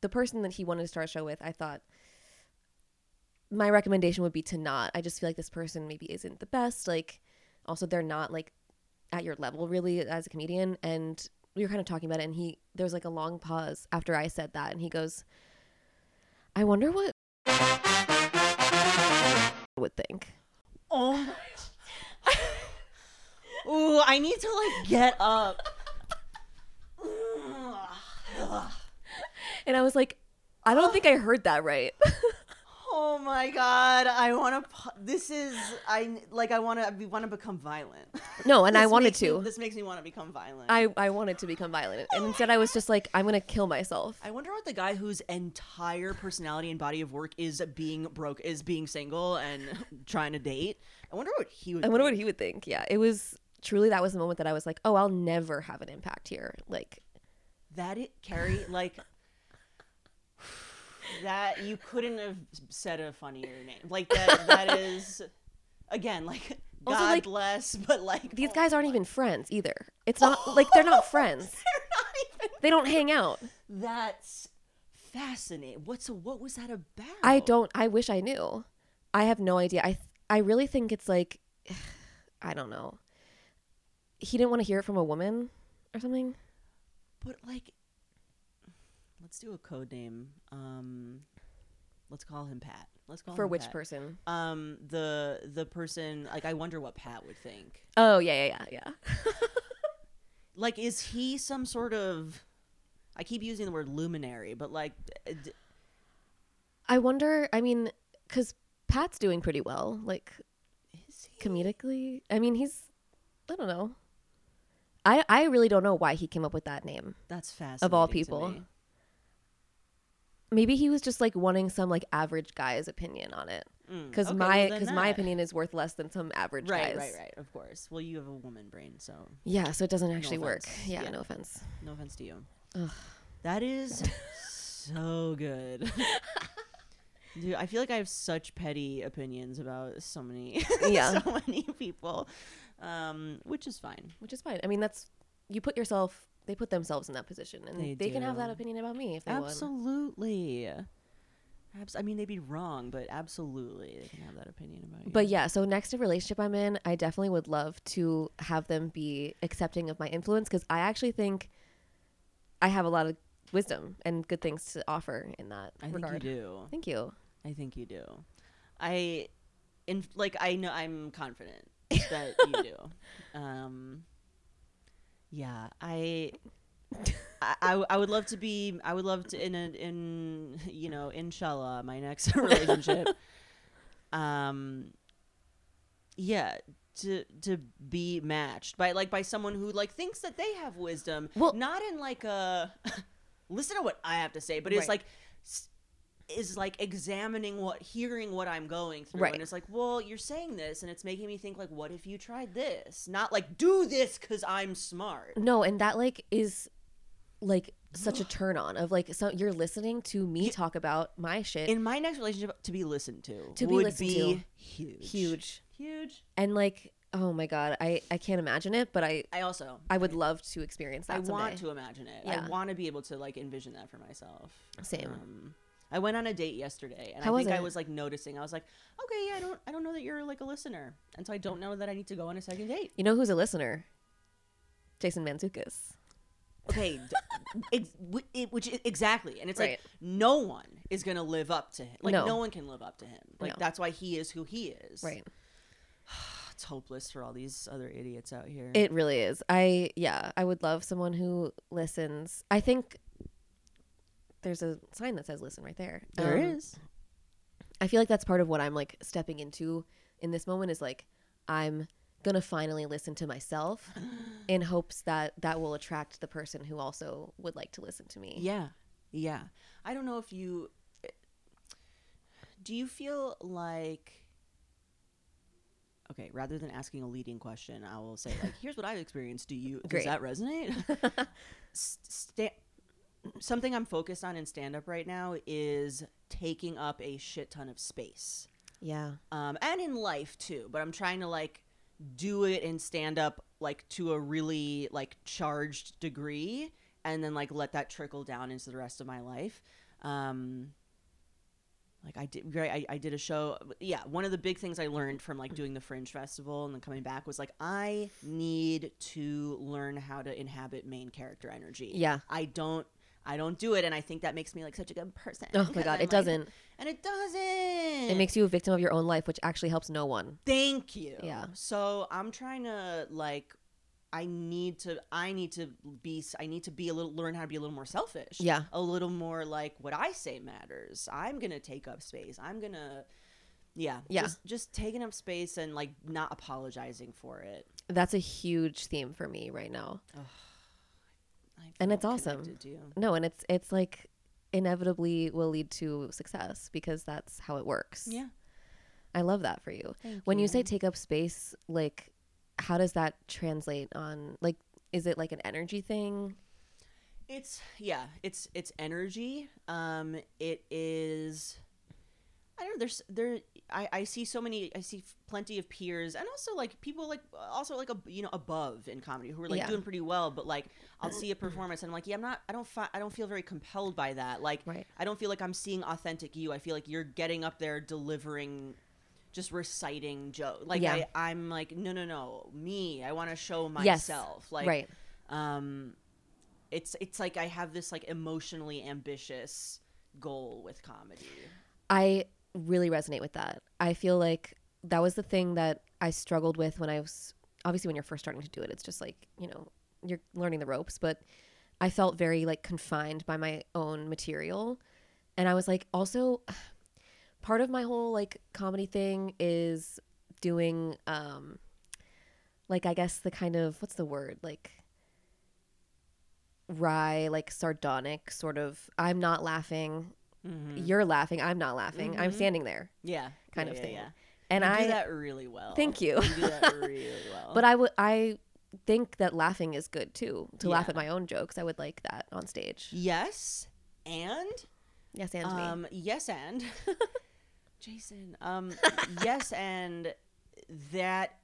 The person that he wanted to start a show with, I thought my recommendation would be to not. I just feel like this person maybe isn't the best. Like, also they're not like at your level really as a comedian, and we were kind of talking about it. And he there was like a long pause after I said that, and he goes, "I wonder what I would think." Oh my Ooh, I need to like get up. And I was like, I don't think I heard that right. Oh my god, I want to. This is I like. I want to. We want to become violent. no, and I wanted makes me- to. this makes me want to become violent. I, I wanted to become violent. And instead I was just like, I'm gonna kill myself. I wonder what the guy whose entire personality and body of work is being broke, is being single and trying to date. I wonder what he would. I wonder what he would think. Yeah. It was truly that was the moment that I was like, Oh, I'll never have an impact here. Like that. It Carey like that. You couldn't have said a funnier name. Like that. That is again like Also, God like, bless, but like these oh guys aren't even friends either. It's not like they're not friends. They're not even. They don't hang out. That's fascinating. What's what was that about? I don't I wish I knew. I have no idea. I I really think it's like I don't know. He didn't want to hear it from a woman or something. But like, let's do a code name. Um, let's call him Pat. Let's call For him which Pat. person? Um, the the person. Like, I wonder what Pat would think. Oh yeah, yeah, yeah, yeah. Like, is he some sort of? I keep using the word luminary, but like, d- I wonder. I mean, because Pat's doing pretty well, like is he? comedically. I mean, he's. I don't know. I I really don't know why he came up with that name. That's fascinating. Of all to people. me. Maybe he was just like wanting some like average guy's opinion on it. Mm, Because okay, my well, because my opinion is worth less than some average Right, guy's. right, right. Of course. Well, you have a woman brain, so Yeah, so it doesn't actually work. Yeah, Yeah. no offense. no offense to you. Ugh. That is so good. Dude, I feel like I have such petty opinions about so many Yeah. so many people. Um, which is fine. Which is fine. I mean, that's you put yourself. They put themselves in that position, and They they, can have that opinion about me if they want. Absolutely. Abs- I mean, they'd be wrong, but absolutely, they can have that opinion about you. But yeah, so next to relationship I'm in, I definitely would love to have them be accepting of my influence because I actually think I have a lot of wisdom and good things to offer in that I think you do. Thank you. I think you do. I, in like, I know I'm confident that you do. Um, yeah, I, I, I, would love to be. I would love to in a, in you know, inshallah, my next relationship. um, yeah, to to be matched by like by someone who like thinks that they have wisdom. Well- not in like a listen to what I have to say, but it's Right. like. s- is like examining what hearing what i'm going through. Right. and it's like well you're saying this and it's making me think like what if you tried this? Not like do this because i'm smart. No, and that like is like such a turn on of like so you're listening to me talk about my shit. In my next relationship to be listened to To be would listened be to. huge. Huge. Huge. And like oh my god i i can't imagine it but i i also i would love to experience that i want to imagine it. Yeah. i want to be able to like envision that for myself. Same. Um, I went on a date yesterday, and How I was think I it? was like noticing. I was like, okay, yeah, I don't, I don't know that you're like a listener, and so I don't know that I need to go on a second date. you know who's a listener Jason Mantzoukas Okay, d- ex- w- it- which i- exactly, and it's Right. like no one is gonna live up to him. Like No. no, one can live up to him. Like No. that's why he is who he is. right It's hopeless for all these other idiots out here. It really is. I yeah, I would love someone who listens. I think there's a sign that says listen right there. There Um, is. I feel like that's part of what I'm like stepping into in this moment is like I'm going to finally listen to myself in hopes that that will attract the person who also would like to listen to me. Yeah, yeah. I don't know if you. Do you feel like? Okay, rather than asking a leading question, I will say like, "Here's what I've experienced. Do you? Great. Does that resonate?" S- sta- something I'm focused on in stand up right now is taking up a shit ton of space. Yeah. Um, and in life too, but I'm trying to like do it in stand up like to a really like charged degree and then like let that trickle down into the rest of my life. Um, like I did, right? I, I did a show. Yeah, one of the big things I learned from like doing the Fringe Festival and then coming back was like I need to learn how to inhabit main character energy. Yeah. I don't. I don't do it, and I think that makes me like such a good person. Oh my god, I'm, it like- doesn't. and it doesn't. It makes you a victim of your own life, which actually helps no one. Thank you. Yeah. So I'm trying to like I need to I need to be I need to be a little learn how to be a little more selfish. Yeah. A little more like what I say matters. I'm going to take up space. I'm going to yeah, Yeah. Just just taking up space and like not apologizing for it. That's a huge theme for me right now. I And it's awesome. you. No, and it's it's like inevitably will lead to success because that's how it works. Yeah. I love that for you. Thank when you say take up space, like how does that translate on like is it like an energy thing? It's yeah, it's it's energy. Um, it is. I don't know. There's there. I I see so many. I see plenty of peers, and also like people like also like a you know above in comedy who are like Yeah. doing pretty well. But like I'll see a performance, and I'm like, yeah, I'm not. I don't. Fi- I don't feel very compelled by that. Like Right. I don't feel like I'm seeing authentic you. I feel like you're getting up there delivering. Just reciting joke, like Yeah. I, I'm like, no, no, no, me. I want to show Yes. myself, like, right. um it's it's like i have this like emotionally ambitious goal with comedy I really resonate with that. I feel like that was the thing that I struggled with when I was obviously when you're first starting to do it, it's just like, you know, you're learning the ropes, but I felt very like confined by my own material. And I was like also part of my whole like comedy thing is doing um like I guess the kind of what's the word? Like wry, like sardonic sort of I'm not laughing, you're laughing, I'm not laughing. I'm Mhm. standing there yeah kind yeah, of yeah, thing. yeah. And you I do that really well Thank you. you do that really well But I would I think that laughing is good too. To laugh at my own jokes. I would like that on stage. yes and Yes, and me. um yes and jason um yes and that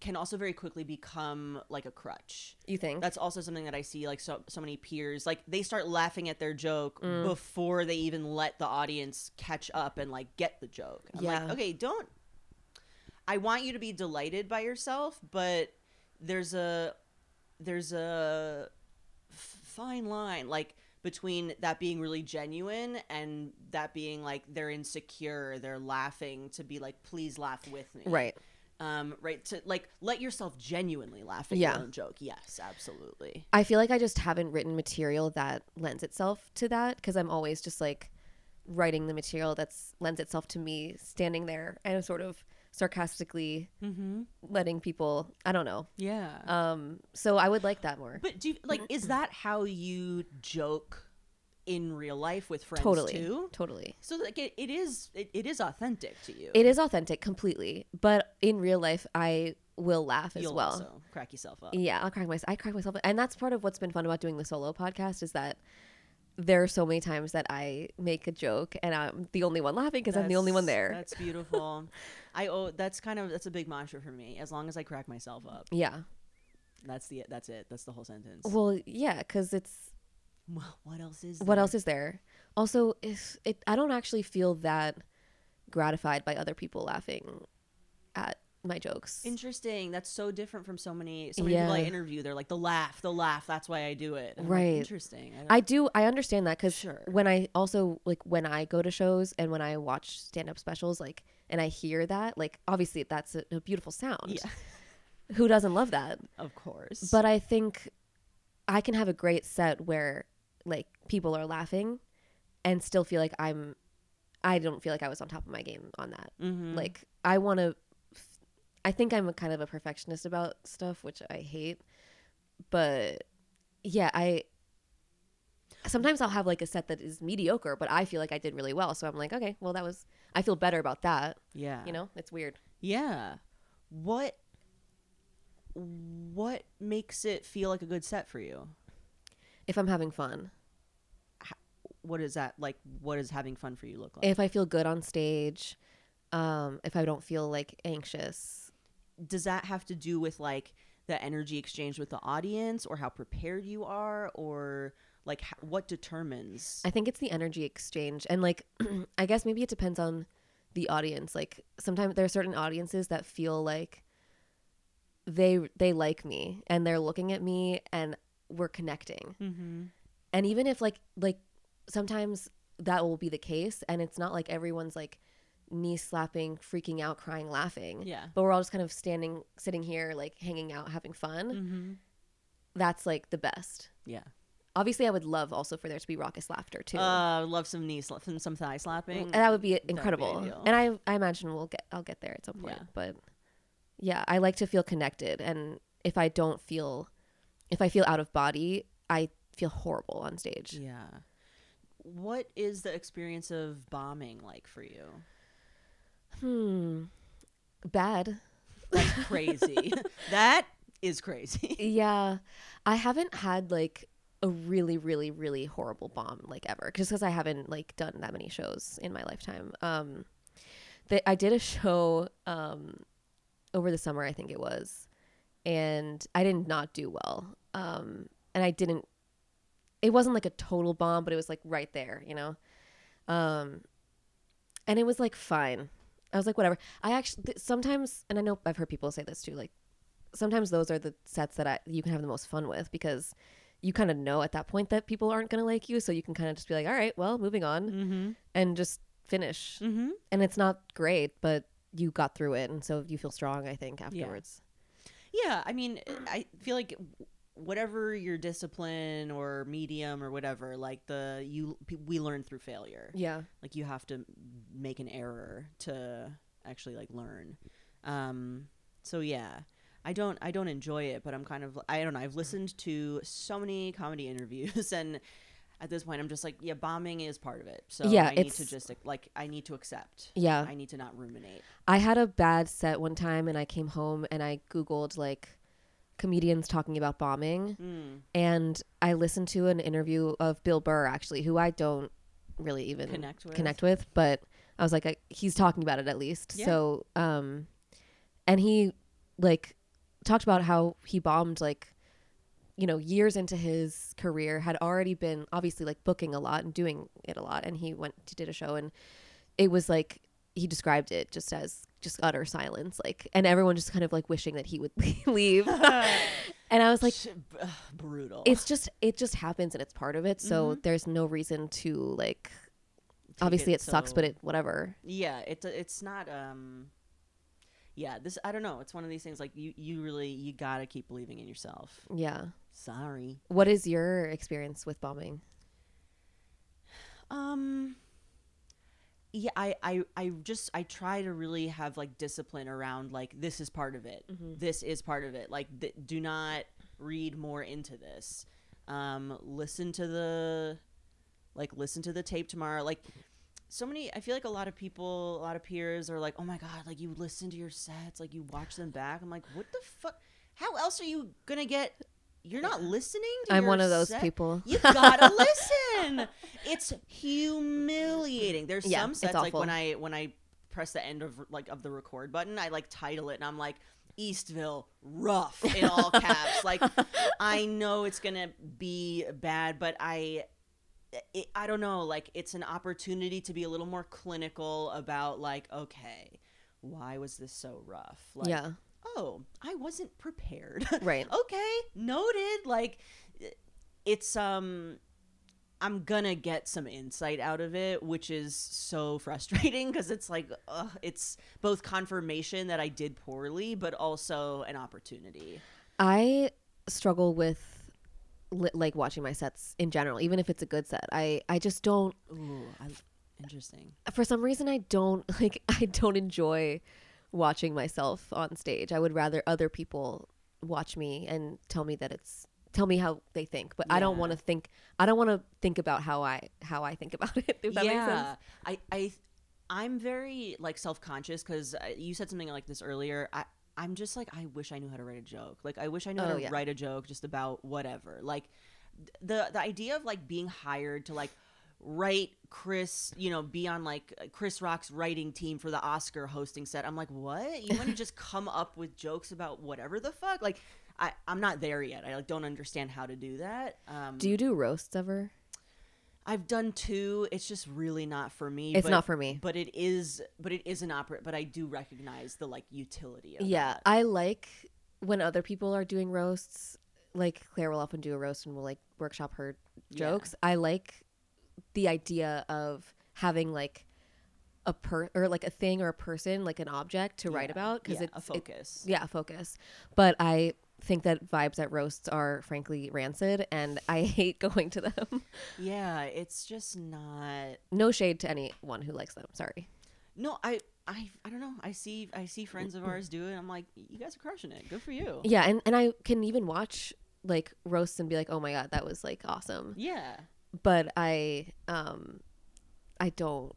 can also very quickly become like a crutch You think? that's also something that I see like so so many peers like they start laughing at their joke Mm. before they even let the audience catch up and like get the joke. I'm Yeah. like, okay, don't I want you to be delighted by yourself, but there's a there's a fine line like between that being really genuine and that being like they're insecure, they're laughing to be like please laugh with me. right. Um right to like let yourself genuinely laugh at Yeah. your own joke. Yes, absolutely. I feel like I just haven't written material that lends itself to that because I'm always just like writing the material that's lends itself to me standing there and sort of sarcastically Mm-hmm. letting people I don't know. Yeah. Um so I would like that more. but do you, like is that how you joke in real life with friends totally too. totally So like it, it is it, it is authentic to you. it is authentic completely but in real life i will laugh as You'll well also crack yourself up. Yeah, I'll crack myself. I crack myself, up. and that's part of what's been fun about doing the solo podcast is that there are so many times that I make a joke and I'm the only one laughing because I'm the only one there. That's beautiful. I oh that's kind of that's a big mantra for me. As long as I crack myself up, Yeah. that's the that's it. That's the whole sentence. Well, yeah, because it's what else is there? what else is there? Also, if it, I don't actually feel that gratified by other people laughing at my jokes. Interesting. That's so different from so many so many people I interview. They're like the laugh, the laugh. That's why I do it. I'm like, Right. interesting. don't- I do. I understand that because Sure. when I also like when I go to shows and when I watch stand up specials, like, and I hear that, like, obviously that's a, a beautiful sound. yeah, Who doesn't love that? of course. But I think I can have a great set where like people are laughing and still feel like I'm. I don't feel like I was on top of my game on that. Mhm. Like I want to. I think I'm a kind of a perfectionist about stuff, which I hate. But yeah, I sometimes I'll have like a set that is mediocre, but I feel like I did really well. So I'm like, okay, well that was I feel better about that. yeah, You know, it's weird. yeah. What what makes it feel like a good set for you? If I'm having fun, What is that like? What does having fun for you look like? if I feel good on stage, um, if I don't feel like anxious. does that have to do with like the energy exchange with the audience or how prepared you are or like h- what determines I think it's the energy exchange. And like, I guess maybe it depends on the audience. Like, sometimes there are certain audiences that feel like they they like me and they're looking at me and we're connecting. mm-hmm. And even if like like sometimes that will be the case and it's not like everyone's like knee slapping, freaking out, crying, laughing. yeah But we're all just kind of standing sitting here like hanging out, having fun. mm-hmm. That's like the best. yeah Obviously, I would love also for there to be raucous laughter too. uh love some knee sla- some, some thigh slapping and that would be be incredible. ideal. and I, I imagine we'll get, I'll get there at some point. Yeah. But yeah, I like to feel connected, and if I don't feel, if I feel out of body, I feel horrible on stage. yeah what is the experience of bombing like for you Hmm, bad. that's crazy that is crazy Yeah, I haven't had like a really, really, really horrible bomb like ever, just because I haven't like done that many shows in my lifetime. Um, that I did a show um over the summer, I think it was, and I did not do well. Um, and I didn't. It wasn't like a total bomb, but it was like right there, you know. Um, and it was like fine. I was like, whatever. I actually th- sometimes, and I know I've heard people say this too, like sometimes those are the sets that I, you can have the most fun with because you kind of know at that point that people aren't going to like you. So you can kind of just be like, all right, well, moving on mm-hmm and just finish. mm-hmm And it's not great, but you got through it. And so you feel strong, I think, afterwards. Yeah, I mean, I feel like whatever your discipline or medium or whatever, like the you we learn through failure. Yeah. Like you have to make an error to actually like learn. Um so yeah. I don't I don't enjoy it, but I'm kind of I don't know. I've listened to so many comedy interviews and at this point I'm just like, yeah, bombing is part of it. So Yeah, I need to just like I need to accept. Yeah. I need to not ruminate. I had a bad set one time and I came home and I Googled like comedians talking about bombing. Mm. And I listened to an interview of Bill Burr, actually, who I don't really even Connect with. connect with, but I was like, I, he's talking about it at least. Yeah. So, um, and he like talked about how he bombed like, you know, years into his career, had already been obviously like booking a lot and doing it a lot. And he went to did a show and it was like, he described it just as just utter silence, like, and everyone just kind of like wishing that he would leave. and I was like, brutal. it's just it just happens and it's part of it so Mhm. there's no reason to like Take obviously it, sucks so- but it whatever yeah it it's not um yeah this i don't know it's one of these things like you you really you gotta keep believing in yourself yeah sorry what is your experience with bombing um yeah I, I i just i try to really have like discipline around like this is part of it Mhm. this is part of it like th- do not read more into this um listen to the like listen to the tape tomorrow. Like so many I feel like a lot of people, a lot of peers are like, "Oh my god, like you listen to your sets, like you watch them back." I'm like, "What the fuck? How else are you going to get you're not listening to I'm one of those people. You gotta listen. It's humiliating. There's Yeah, some sets like when. I when I press the end of like of the record button, I like title it and I'm like Eastville rough in all caps. like I know it's gonna be bad, but I. It, I don't know. Like it's an opportunity to be a little more clinical about like, okay, why was this so rough? Like, yeah. Oh, I wasn't prepared. Right. okay, noted. Like it's um I'm gonna get some insight out of it, which is so frustrating because it's like ugh, it's both confirmation that I did poorly, but also an opportunity. I struggle with li- like watching my sets in general, even if it's a good set. I I just don't Ooh, I, interesting. for some reason I don't like I don't enjoy watching myself on stage. I would rather other people watch me and tell me that it's tell me how they think, but I don't want to think I don't want to think about how I how I think about it. If that makes sense. yeah, I I I'm very like self conscious because uh, you said something like this earlier. I I'm just like I wish I knew how to write a joke. Like I wish I knew how Oh, to yeah. write a joke just about whatever. Like the the idea of like being hired to like write Chris, you know, be on like Chris Rock's writing team for the Oscar hosting set. I'm like, what? You want to just come up with jokes about whatever the fuck? Like, I I'm not there yet. I like don't understand how to do that. Um, Do you do roasts ever? I've done two. It's just really not for me. It's but- not for me. But it is. But it is an opera. But I do recognize the like utility of Yeah, that. I like when other people are doing roasts. Like Claire will often do a roast and will like workshop her Yeah. jokes. I like the idea of having like a per or like a thing or a person, like an object to write about because Yeah, it's a it- focus. yeah, a focus. But I think that vibes at roasts are frankly rancid, and I hate going to them. yeah, it's just not. no shade to anyone who likes them. Sorry. No, I. I, I don't know. I see I see friends of ours do it. I'm like, you guys are crushing it. Good for you. Yeah, and and I can even watch like roasts and be like, oh my god, that was like awesome. Yeah. But I um I don't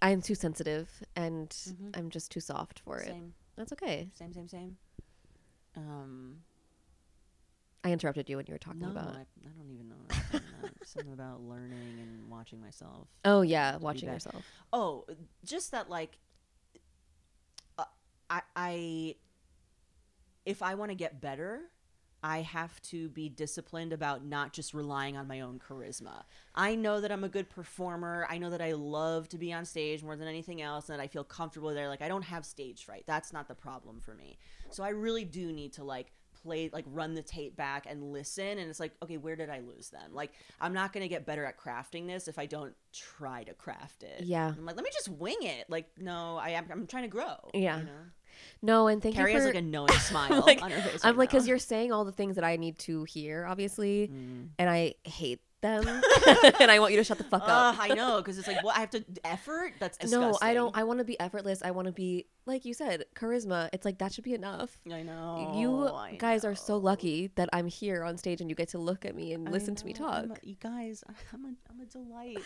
I'm too sensitive and Mhm. I'm just too soft for it. Same. That's okay. Same. Same. Same. Um. I interrupted you when you were talking No, about I, I don't even know. What I'm talking about. Something about learning and watching myself. Oh yeah, watching yourself. Oh, just that like uh, I I if I want to get better, I have to be disciplined about not just relying on my own charisma. I know that I'm a good performer. I know that I love to be on stage more than anything else and that I feel comfortable there. Like I don't have stage fright. That's not the problem for me. So I really do need to like play like run the tape back and listen and it's like okay where did i lose them like i'm not going to get better at crafting this if i don't try to craft it Yeah. I'm like, let me just wing it. Like, no, I am. I'm trying to grow. Yeah. You know? No, and thank Carey you has for like a knowing smile like- on her face. I'm right like cuz you're saying all the things that I need to hear obviously Mm. and I hate them and I want you to shut the fuck up. I know because it's like, what I have to effort. That's disgusting. No, I don't I want to be effortless. I want to be like you said, charisma. It's like that should be enough. I know. you I guys are so lucky that I'm here on stage and you get to look at me and I listen to me know, I'm talk. a- you guys, I'm a, I'm a delight.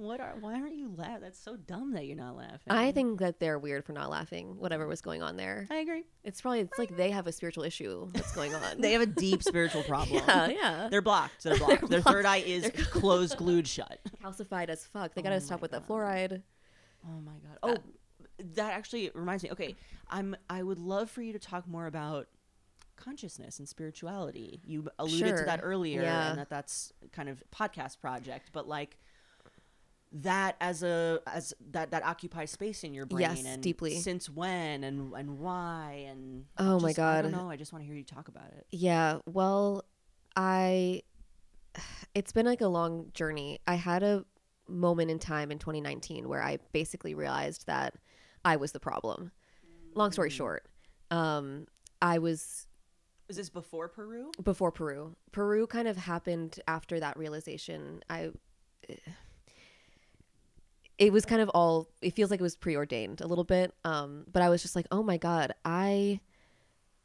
What are? Why aren't you laughing? That's so dumb that you're not laughing. I think that they're weird for not laughing. Whatever was going on there, I agree. it's probably it's like they have a spiritual issue that's going on. They have a deep spiritual problem. yeah, yeah. They're blocked. They're blocked. Their blocked. third eye is They're closed, glued shut. calcified as fuck. They Oh gotta my stop with that God. fluoride. Oh my god. Oh, that actually reminds me. Okay, I'm. I would love for you to talk more about consciousness and spirituality. You alluded to that earlier, Yeah. and that that's kind of podcast project, but like that as a as that that occupies space in your brain Yes, and deeply. since when and and why and Oh my just- I don't God. know i just want to hear you talk about it Yeah. Well, I. It's been like a long journey. I had a moment in time in 2019 where I basically realized that I was the problem. Long story Mm. short, um, I was was this before peru before Peru. Peru kind of happened after that realization. I it was kind of all it feels like it was preordained a little bit. Um but I was just like, "Oh my god, I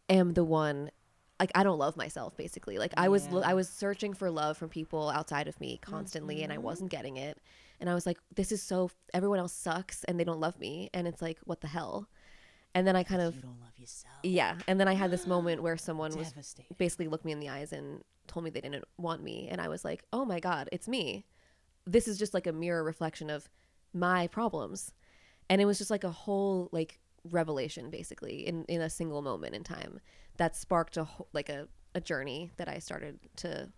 am the one like I don't love myself basically. Like I was Yeah. I was searching for love from people outside of me constantly and I Mhm. wasn't getting it. And I was like this is so everyone else sucks and they don't love me and it's like what the hell. And then I kind of you don't love yourself. yeah, and then I had this moment where someone was basically looked me in the eyes and told me they didn't want me and I was like, "Oh my god, it's me." This is just like a mirror reflection of my problems. And it was just like a whole like revelation basically in in a single moment in time that sparked a whole, like a a journey that I started to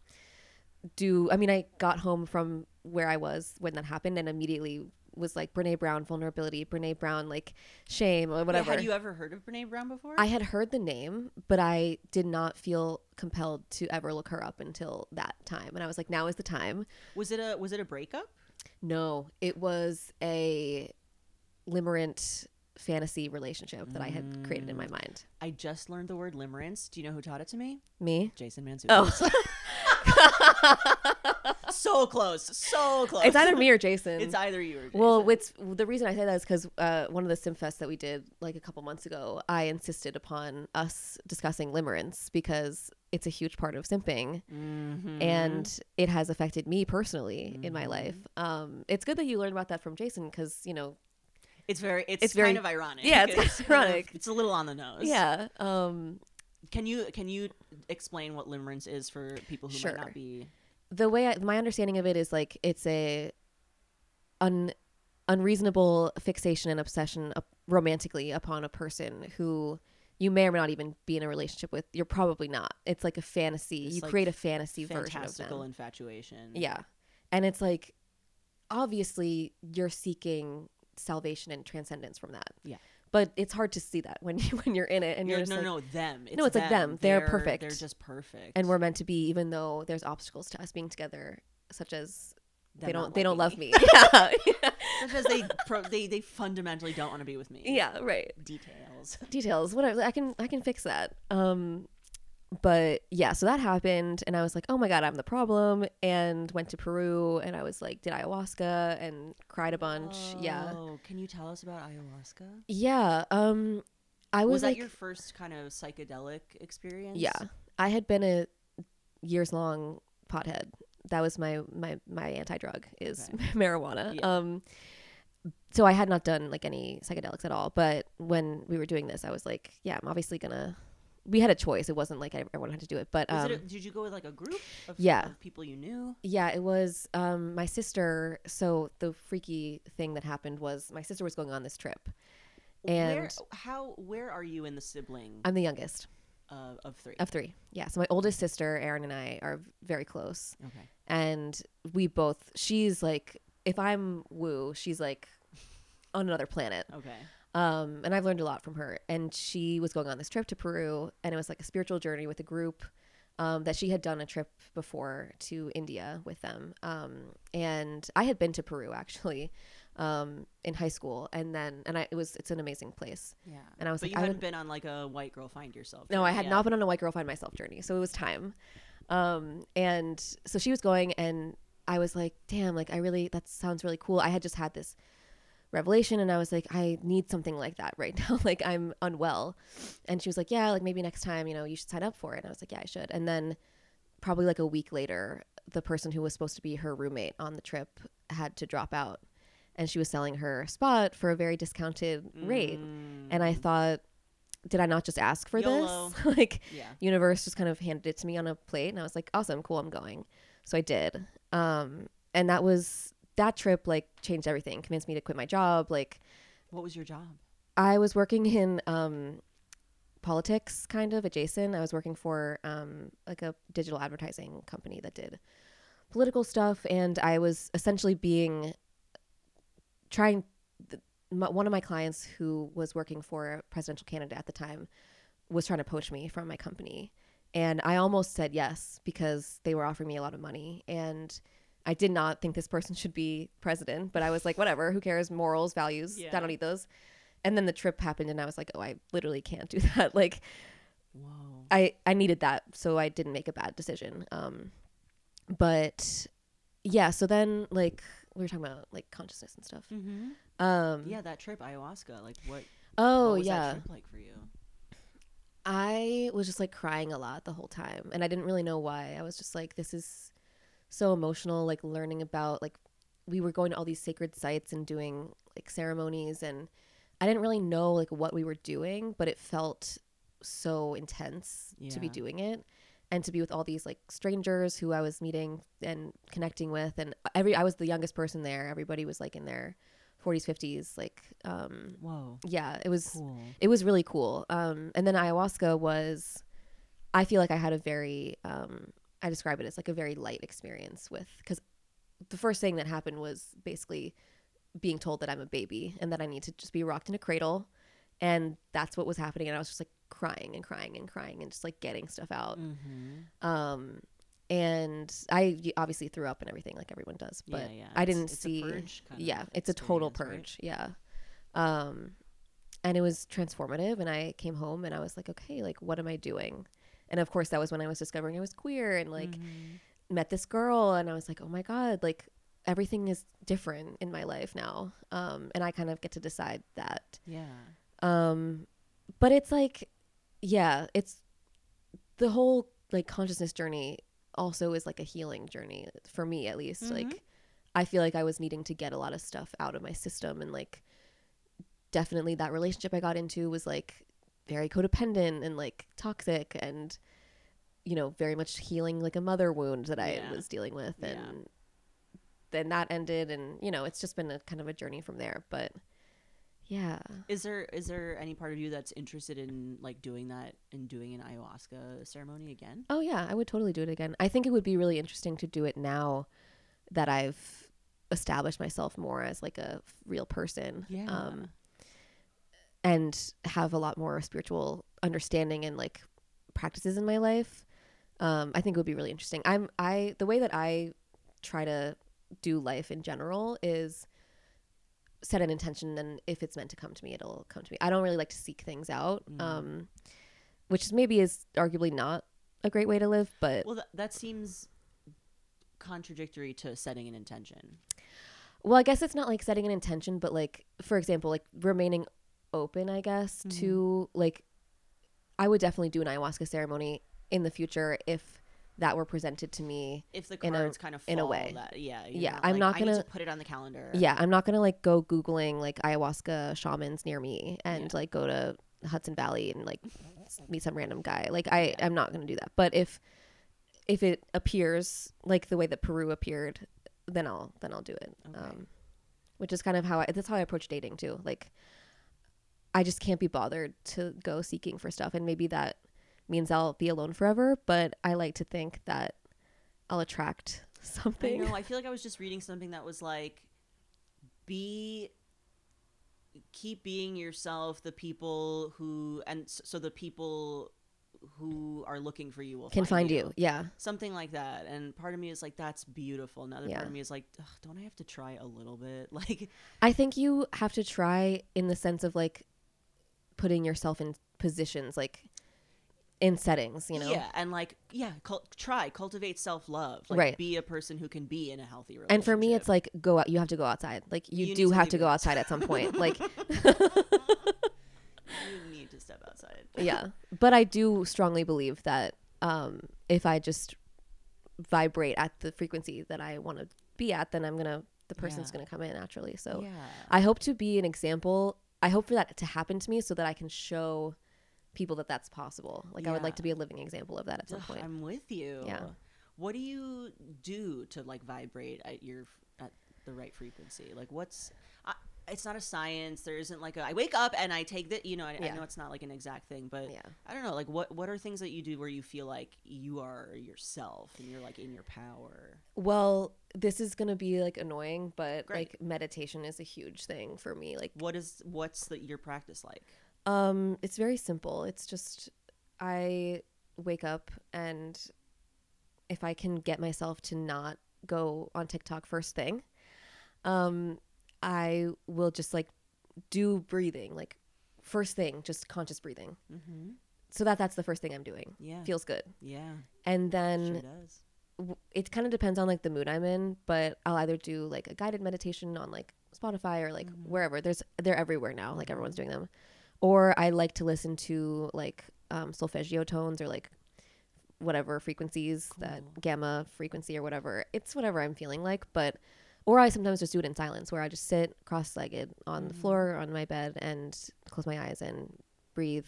do. I mean, I got home from where I was when that happened and immediately was like Brené Brown vulnerability, Brené Brown like shame or whatever. had you ever heard of Brené Brown before? I had heard the name, but I did not feel compelled to ever look her up until that time. And I was like, now is the time. was it a was it a breakup? No, it was a limerent fantasy relationship that I had created in my mm. mind. I just learned the word limerence. Do you know who taught it to me? Me? Jason Mantzoukas. Oh, so close, so close. it's either me or Jason. It's either you or Jason. Well, it's the reason I say that is because uh, one of the Simfests that we did like a couple months ago, I insisted upon us discussing limerence because it's a huge part of simping. Mhm. and it has affected me personally in my Mm-hmm. life. Um, it's good that you learned about that from Jason because you know, it's very it's, it's very- kind of ironic. yeah, it's of kind ironic. it's a little on the nose. yeah, um, Can you can you explain what limerence is for people who Sure. might not be? The way I, my understanding of it is like it's a un, unreasonable fixation and obsession up, romantically upon a person who you may or may not even be in a relationship with. You're probably not. It's like a fantasy. This, you like, create a fantasy version of Fantastical them. infatuation. Yeah. And it's like obviously you're seeking salvation and transcendence from that. Yeah. But it's hard to see that when you when you're in it and you're, You're, just no, like no, them. It's No, it's like them. They're perfect. They're just perfect. and we're meant to be even though there's obstacles to us being together such as Them they don't they don't love me. yeah. Such as they pro- they they fundamentally don't want to be with me. yeah, right. Details. Details, whatever. I can I can fix that. Um but yeah, so that happened and I was like, "Oh my god, I'm the problem." And went to Peru and I was like, did ayahuasca and cried a bunch. Yeah. Oh, can you tell us about ayahuasca? Yeah. Um I was, Was, that like your first kind of psychedelic experience? Yeah. I had been a years long pothead. That was my my my anti drug is Okay. marijuana. Yeah. Um so I had not done like any psychedelics at all, but when we were doing this, I was like, yeah, I'm obviously to we had a choice. It wasn't like everyone had to do it, but um it a, did you go with like a group of, yeah. of people you knew? yeah, it was um my sister, so the freaky thing that happened was my sister was going on this trip. where, And- how where are you in the sibling I'm the youngest uh, of three? of 3. Yeah, so my oldest sister, Erin and I are very close. okay. and we both she's like if i'm woo she's like on another planet Okay. Um and i've learned a lot from her and she was going on this trip to peru and it was like a spiritual journey with a group um, that she had done a trip before to india with them um and i had been to peru actually um in high school and then and i it was it's an amazing place Yeah. and i was But like you I hadn't would- been on like a white girl find yourself. no, I had not been on a white girl find myself journey, so it was time. Um, and so she was going, and I was like, "Damn, like I really that sounds really cool." I had just had this revelation, and I was like, "I need something like that right now. like I'm unwell." And she was like, "Yeah, like maybe next time, you know, you should sign up for it." And I was like, "Yeah, I should." And then probably like a week later, the person who was supposed to be her roommate on the trip had to drop out, and she was selling her spot for a very discounted rate. And I Mm, thought, did I not just ask for YOLO. this? like yeah. universe just kind of handed it to me on a plate and I was like, awesome, cool, I'm going. So I did. Um, and that was that trip like changed everything, convinced me to quit my job. Like What was your job? I was working in um politics kind of adjacent. I was working for um like a digital advertising company that did political stuff and I was essentially being trying th- my, one of my clients who was working for a presidential candidate at the time was trying to poach me from my company and I almost said yes because they were offering me a lot of money and I did not think this person should be president, but I was like, whatever, who cares? Morals, values, Yeah. I don't need those. And then the trip happened, and I was like, oh, I literally can't do that. Like, Whoa. I I needed that, so I didn't make a bad decision. Um, but yeah, so then like we were talking about like consciousness and stuff. Mm-hmm. Um, Yeah, that trip ayahuasca. Like what? Oh what was yeah. That trip like for you? I was just like crying a lot the whole time and I didn't really know why. I was just like this is so emotional like learning about like we were going to all these sacred sites and doing like ceremonies and I didn't really know like what we were doing, but it felt so intense to be doing it and to be with all these like strangers who I was meeting and connecting with and every I was the youngest person there. Everybody was like in their 40s, 50s like um Whoa. yeah, it was Cool. it was really cool. Um, and then ayahuasca was, I feel like I had a very, um, I describe it as like a very light experience with, because the first thing that happened was basically being told that I'm a baby and that I need to just be rocked in a cradle. And that's what was happening. And I was just like crying and crying and crying and just like getting stuff out. Mm-hmm. Um, and I obviously threw up and everything like everyone does, but yeah, yeah. I didn't it's see. A purge kind yeah, it's a total experience, right? purge. Yeah. Um, and it was transformative. And I came home and I was like, okay, like, what am I doing? And of course, that was when I was discovering I was queer and like Mhm. met this girl. And I was like, oh my God, like, everything is different in my life now. Um, and I kind of get to decide that. Yeah. Um, but it's like, yeah, it's the whole like consciousness journey also is like a healing journey for me at least. Mhm. Like, I feel like I was needing to get a lot of stuff out of my system and like definitely that relationship I got into was like very codependent and like toxic and you know very much healing like a mother wound that I Yeah. was dealing with Yeah. and then that ended and you know it's just been a kind of a journey from there but yeah Is there is there any part of you that's interested in like doing that and doing an ayahuasca ceremony again? Oh yeah, I would totally do it again. I think it would be really interesting to do it now that I've established myself more as like a real person. Yeah. Um, and have a lot more spiritual understanding and like practices in my life. Um, I think it would be really interesting. I'm I the way that I try to do life in general is set an intention and if it's meant to come to me it'll come to me. I don't really like to seek things out. Mm. Um, which maybe is arguably not a great way to live, but Well, that, that seems contradictory to setting an intention. well, I guess it's not like setting an intention, but like for example, like remaining open, I guess, Mhm. to like I would definitely do an ayahuasca ceremony in the future if that were presented to me. If the In a- kind of in a way. that yeah Yeah, not I'm like, not gonna- to put it on the calendar. Yeah, I'm not gonna like go googling like ayahuasca shamans near me and Yeah. like go to Hudson Valley and like meet some random guy. Like I, Yeah. I'm not gonna do that. But if if it appears like the way that Peru appeared, then I'll then I'll do it. Okay. Um, which is kind of how I that's how I approach dating too. Like I just can't be bothered to go seeking for stuff, and maybe that means I'll be alone forever. But I like to think that I'll attract something. I know. I feel like I was just reading something that was like, be, keep being yourself. The people who and so the people who are looking for you will Can find you. Yeah. something like that. And part of me is like, that's beautiful. Another Yeah. part of me is like, don't I have to try a little bit? Like, I think you have to try in the sense of like putting yourself in positions, like in settings, you know? yeah, and like, yeah, cul- try cultivate self love. Like, Right. be a person who can be in a healthy relationship. And for me, it's like go out. You have to go outside. Like you, You do have to to go outside at some point. Like you need to step outside. yeah, but I do strongly believe that um, if I just vibrate at the frequency that I want to be at, then I'm gonna the person's Yeah. gonna come in naturally. So yeah. I hope to be an example. I hope for that to happen to me so that I can show people that that's possible. Like I would like to be a living example of that at some Ugh, point. I'm with you. Yeah. What do you do to like vibrate at your at the right frequency? Like what's I, it's not a science. There isn't like a I wake up and I take that, you know, I, I know it's not like an exact thing, but yeah. I don't know, like what what are things that you do where you feel like you are yourself and you're like in your power? Well, this is gonna be like annoying, but Great. like meditation is a huge thing for me. Like, What is what's the, your practice like? um, it's very simple. It's just I wake up and if I can get myself to not go on TikTok first thing, um, I will just like do breathing, like first thing, just conscious breathing. Mm-hmm. So that that's the first thing I'm doing. Yeah. Feels good. yeah. And then sure w- it kind of depends on like the mood I'm in, but I'll either do like a guided meditation on like Spotify or like Mhm. wherever. There's they're everywhere now, like everyone's doing them. Or I like to listen to like um, solfeggio tones or like whatever frequencies that gamma frequency or whatever. It's whatever I'm feeling like, but or I sometimes just do it in silence where I just sit cross-legged on the Mhm. floor on my bed and close my eyes and breathe.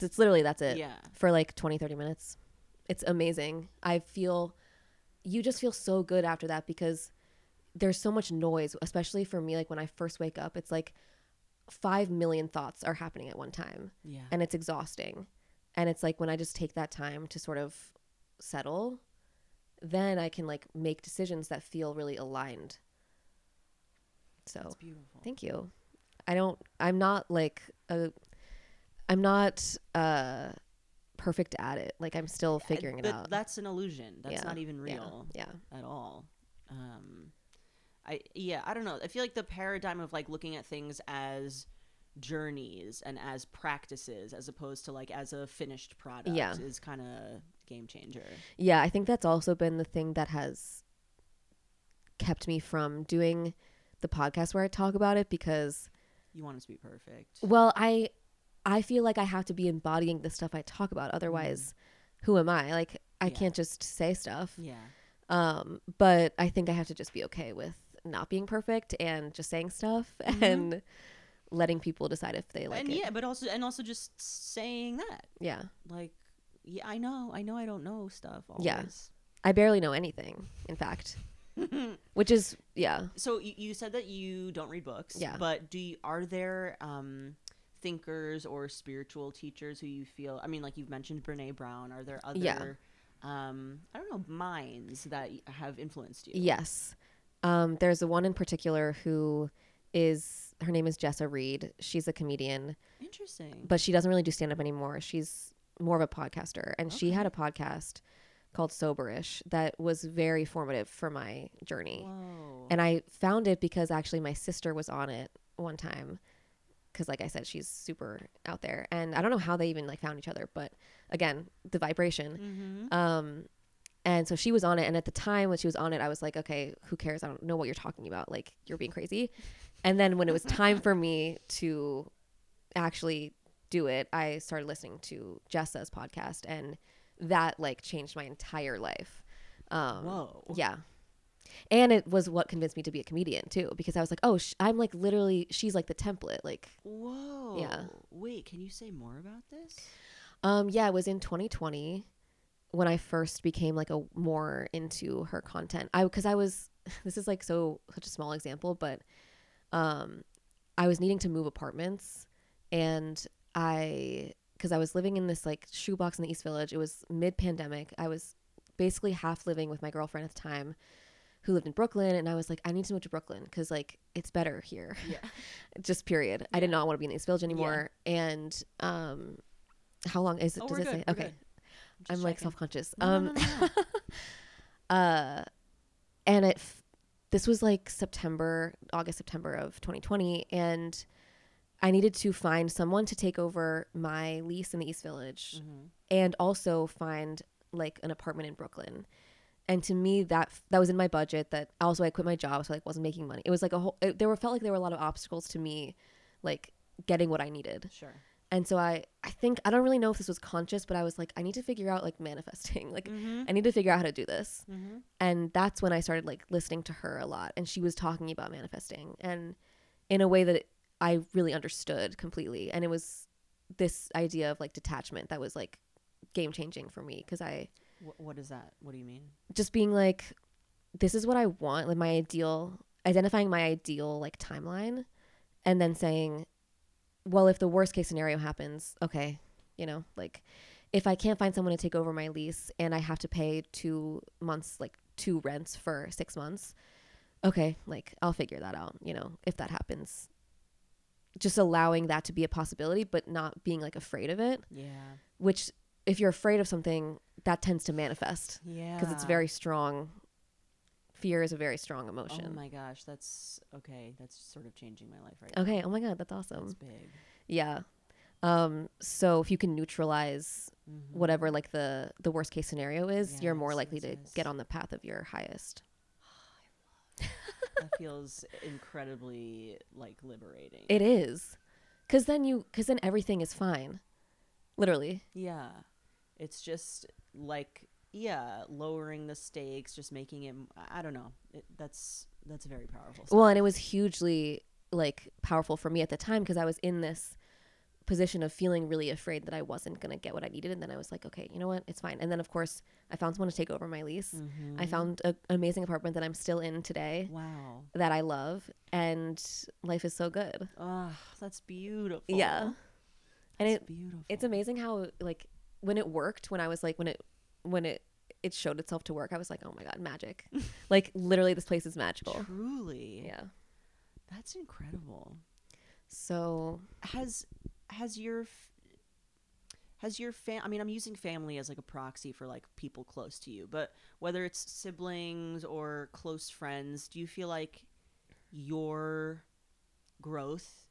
It's literally that's it Yeah. for like 20 30 minutes. It's amazing. I feel you just feel so good after that because there's so much noise, especially for me like when I first wake up, it's like 5 million thoughts are happening at one time Yeah. and it's exhausting. And it's like when I just take that time to sort of settle, then I can like make decisions that feel really aligned. So, That's beautiful. thank you. I don't I'm not like a I'm not uh perfect at it. Like I'm still figuring it out. That's an illusion. That's Yeah. not even Yeah. real Yeah. at all. Um, I yeah, I don't know. I feel like the paradigm of like looking at things as journeys and as practices as opposed to like as a finished product Yeah. is kind of game changer. Yeah, I think that's also been the thing that has kept me from doing the podcast where I talk about it because You want it to be perfect. well, I I feel like I have to be embodying the stuff I talk about otherwise who am I? Like I Yeah. can't just say stuff. Yeah. Um but I think I have to just be okay with not being perfect and just saying stuff Mhm. and letting people decide if they like and it. yeah, but also and also just saying that. yeah. Like yeah, I know. I know I don't know stuff Yeah. I barely know anything, in fact. Which is yeah. so you, you said that you don't read books Yeah. but do you, are there um thinkers or spiritual teachers who you feel i mean like you've mentioned Brené Brown are there other Yeah. um i don't know minds that have influenced you Yes. Um, there's a one in particular who is her name is Jessa Reed. She's a comedian, interesting but she doesn't really do stand up anymore. She's more of a podcaster. And she had a podcast called Soberish that was very formative for my journey. Whoa. And I found it because actually my sister was on it one time. Cause like I said, she's super out there. And I don't know how they even like found each other, but again, the vibration. mm-hmm. Um, and so she was on it. And at the time when she was on it, I was like, okay, who cares? I don't know what you're talking about. Like, you're being crazy. And then when it was time for me to actually do it, I started listening to Jessa's podcast, and that like changed my entire life. Um, whoa yeah. And it was what convinced me to be a comedian too, because I was like, oh, sh- I'm like literally, she's like the template. Like, whoa Yeah. wait can you say more about this Um, yeah, it was in 2020 when I first became like a more into her content. I because I was this is like so such a small example, but um, I was needing to move apartments, and I because I was living in this like shoebox in the East Village. It was mid pandemic. I was basically half living with my girlfriend at the time who lived in Brooklyn and I was like I need to move to Brooklyn cuz like it's better here. yeah Just period. I did Yeah. not want to be in the East Village anymore yeah. and um how long is it oh, does it good, say we're okay. good. just I'm like self-conscious. No, um no, no. uh and it f- this was like September, August, September of 2020 and I needed to find someone to take over my lease in the East Village Mhm. and also find like an apartment in Brooklyn. And to me, that that was in my budget. That also I quit my job, so I like wasn't making money. It was like a whole. It, there were felt like there were a lot of obstacles to me, like getting what I needed. sure And so I I think I don't really know if this was conscious, but I was like I need to figure out like manifesting. Like mm-hmm. I need to figure out how to do this. Mm-hmm. And that's when I started like listening to her a lot, and she was talking about manifesting and in a way that I really understood completely. And it was this idea of like detachment that was like game changing for me because I Wh- what is that what do you mean just being like this is what i want like my ideal identifying my ideal like timeline and then saying well if the worst case scenario happens okay you know like if i can't find someone to take over my lease and i have to pay two months like two rents for six months okay like i'll figure that out you know if that happens just allowing that to be a possibility but not being like afraid of it yeah which if you're afraid of something that tends to manifest yeah because it's very strong. Fear is a very strong emotion. oh my gosh that's okay that's sort of changing my life right now. okay. Oh my god, that's awesome. that's big yeah. Um. So if you can neutralize Mhm. whatever like the the worst case scenario is, you're more likely yes, to yes. get on the path of your highest. That feels incredibly like liberating It is, because then you because then everything is fine. literally. Yeah. It's just like yeah, lowering the stakes, just making it I don't know. It, that's that's very powerful. Well, and it was hugely like powerful for me at the time because I was in this position of feeling really afraid that I wasn't going to get what I needed and then I was like, okay, you know what? It's fine. And then of course, I found someone to take over my lease. I Mhm. found a, an amazing apartment that I'm still in today Wow. that I love and life is so good. Oh, that's beautiful. Yeah. And it beautiful. it's amazing how like when it worked when I was like when it when it it showed itself to work, I was like, "Oh my god, magic." like literally this place is magical. truly. Yeah. That's incredible. So, Has has your has your fam I mean, I'm using family as like a proxy for like people close to you, but whether it's siblings or close friends, do you feel like your growth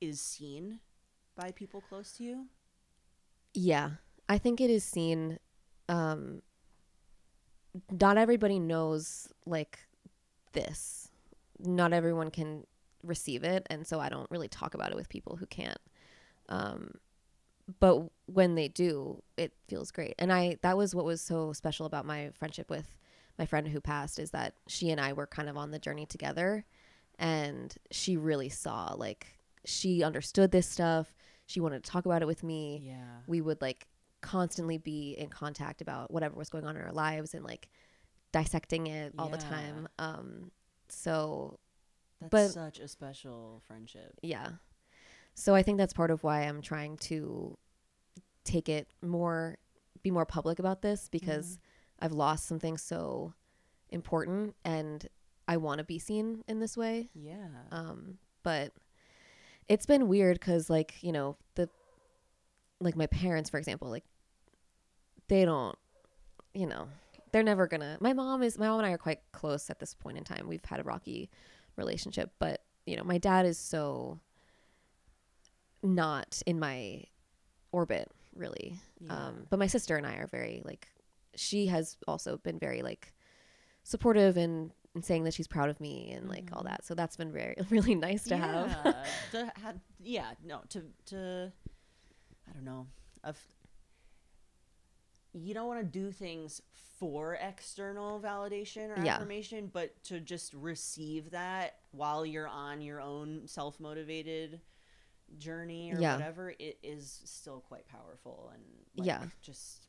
is seen by people close to you? Yeah, I think it is seen. Um, not everybody knows like this. Not everyone can receive it, and so I don't really talk about it with people who can't. Um, but when they do, it feels great, and I that was what was so special about my friendship with my friend who passed is that she and I were kind of on the journey together, and she really saw like she understood this stuff. She wanted to talk about it with me Yeah. we would like constantly be in contact about whatever was going on in our lives and like dissecting it all the time um so That's but- such a special friendship. yeah so i think that's part of why i'm trying to take it more be more public about this because i've lost something so important and i want to be seen in this way Yeah. um but it's been weird because like you know the like my parents for example like they don't you know they're never gonna my mom is my mom and i are quite close at this point in time we've had a rocky relationship but you know my dad is so not in my orbit really yeah. um, but my sister and I are very like, she has also been very like supportive and, and saying that she's proud of me and like all Mhm. that. So that's been very really nice to have. yeah, to have yeah no to to i don't know of you don't want to do things for external validation or Yeah. affirmation but to just receive that while you're on your own self-motivated journey or Yeah. whatever it is still quite powerful and like, Yeah. just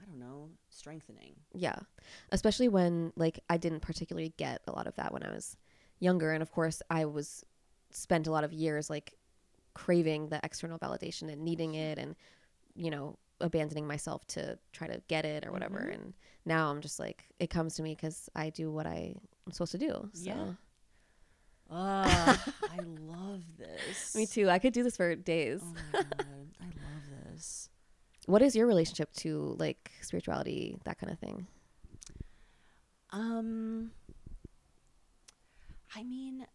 i don't know strengthening Yeah. Especially when like I didn't particularly get a lot of that when I was younger. And of course I was spent a lot of years like craving the external validation and needing it and, you know, abandoning myself to try to get it or whatever. Mhm. And now I'm just like, it comes to me because I do what I'm supposed to do. So. Yeah. Ah, i love this Me too. I could do this for days. oh my god i love this What is your relationship to like spirituality, that kind of thing? Um I mean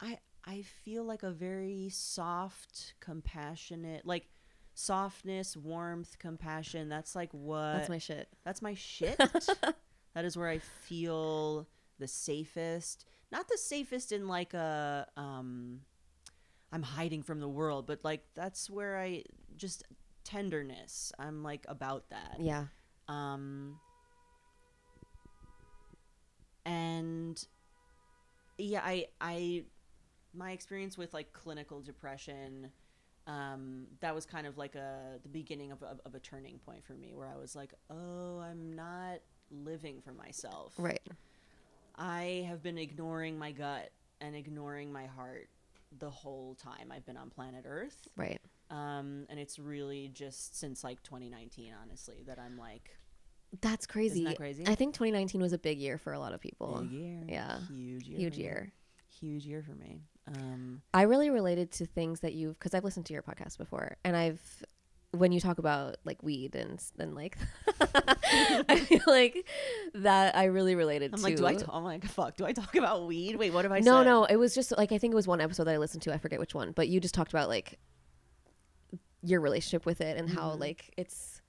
I I feel like a very soft, compassionate, like softness, warmth, compassion. That's like what That's my shit. that's my shit. that is where I feel the safest. Not the safest in like a um I'm hiding from the world, but like that's where I just tenderness. I'm like about that Yeah. um and yeah i i my experience with like clinical depression um that was kind of like a the beginning of a, of a turning point for me where i was like oh i'm not living for myself Right. i have been ignoring my gut and ignoring my heart the whole time i've been on planet earth Right. um and it's really just since like 2019 honestly that i'm like That's crazy. isn't that crazy I think 2019 was a big year for a lot of people. Big year. Yeah. Huge year. Huge me. year. Huge year for me. Um, I really related to things that you've because I've listened to your podcast before, and I've when you talk about like weed and then like I feel like that I really related I'm to. like, do I? T- I'm like, fuck. Do I talk about weed? Wait, what have I no, said? no, it was just like I think it was one episode that I listened to. I forget which one, but you just talked about like your relationship with it and how Mhm. like it's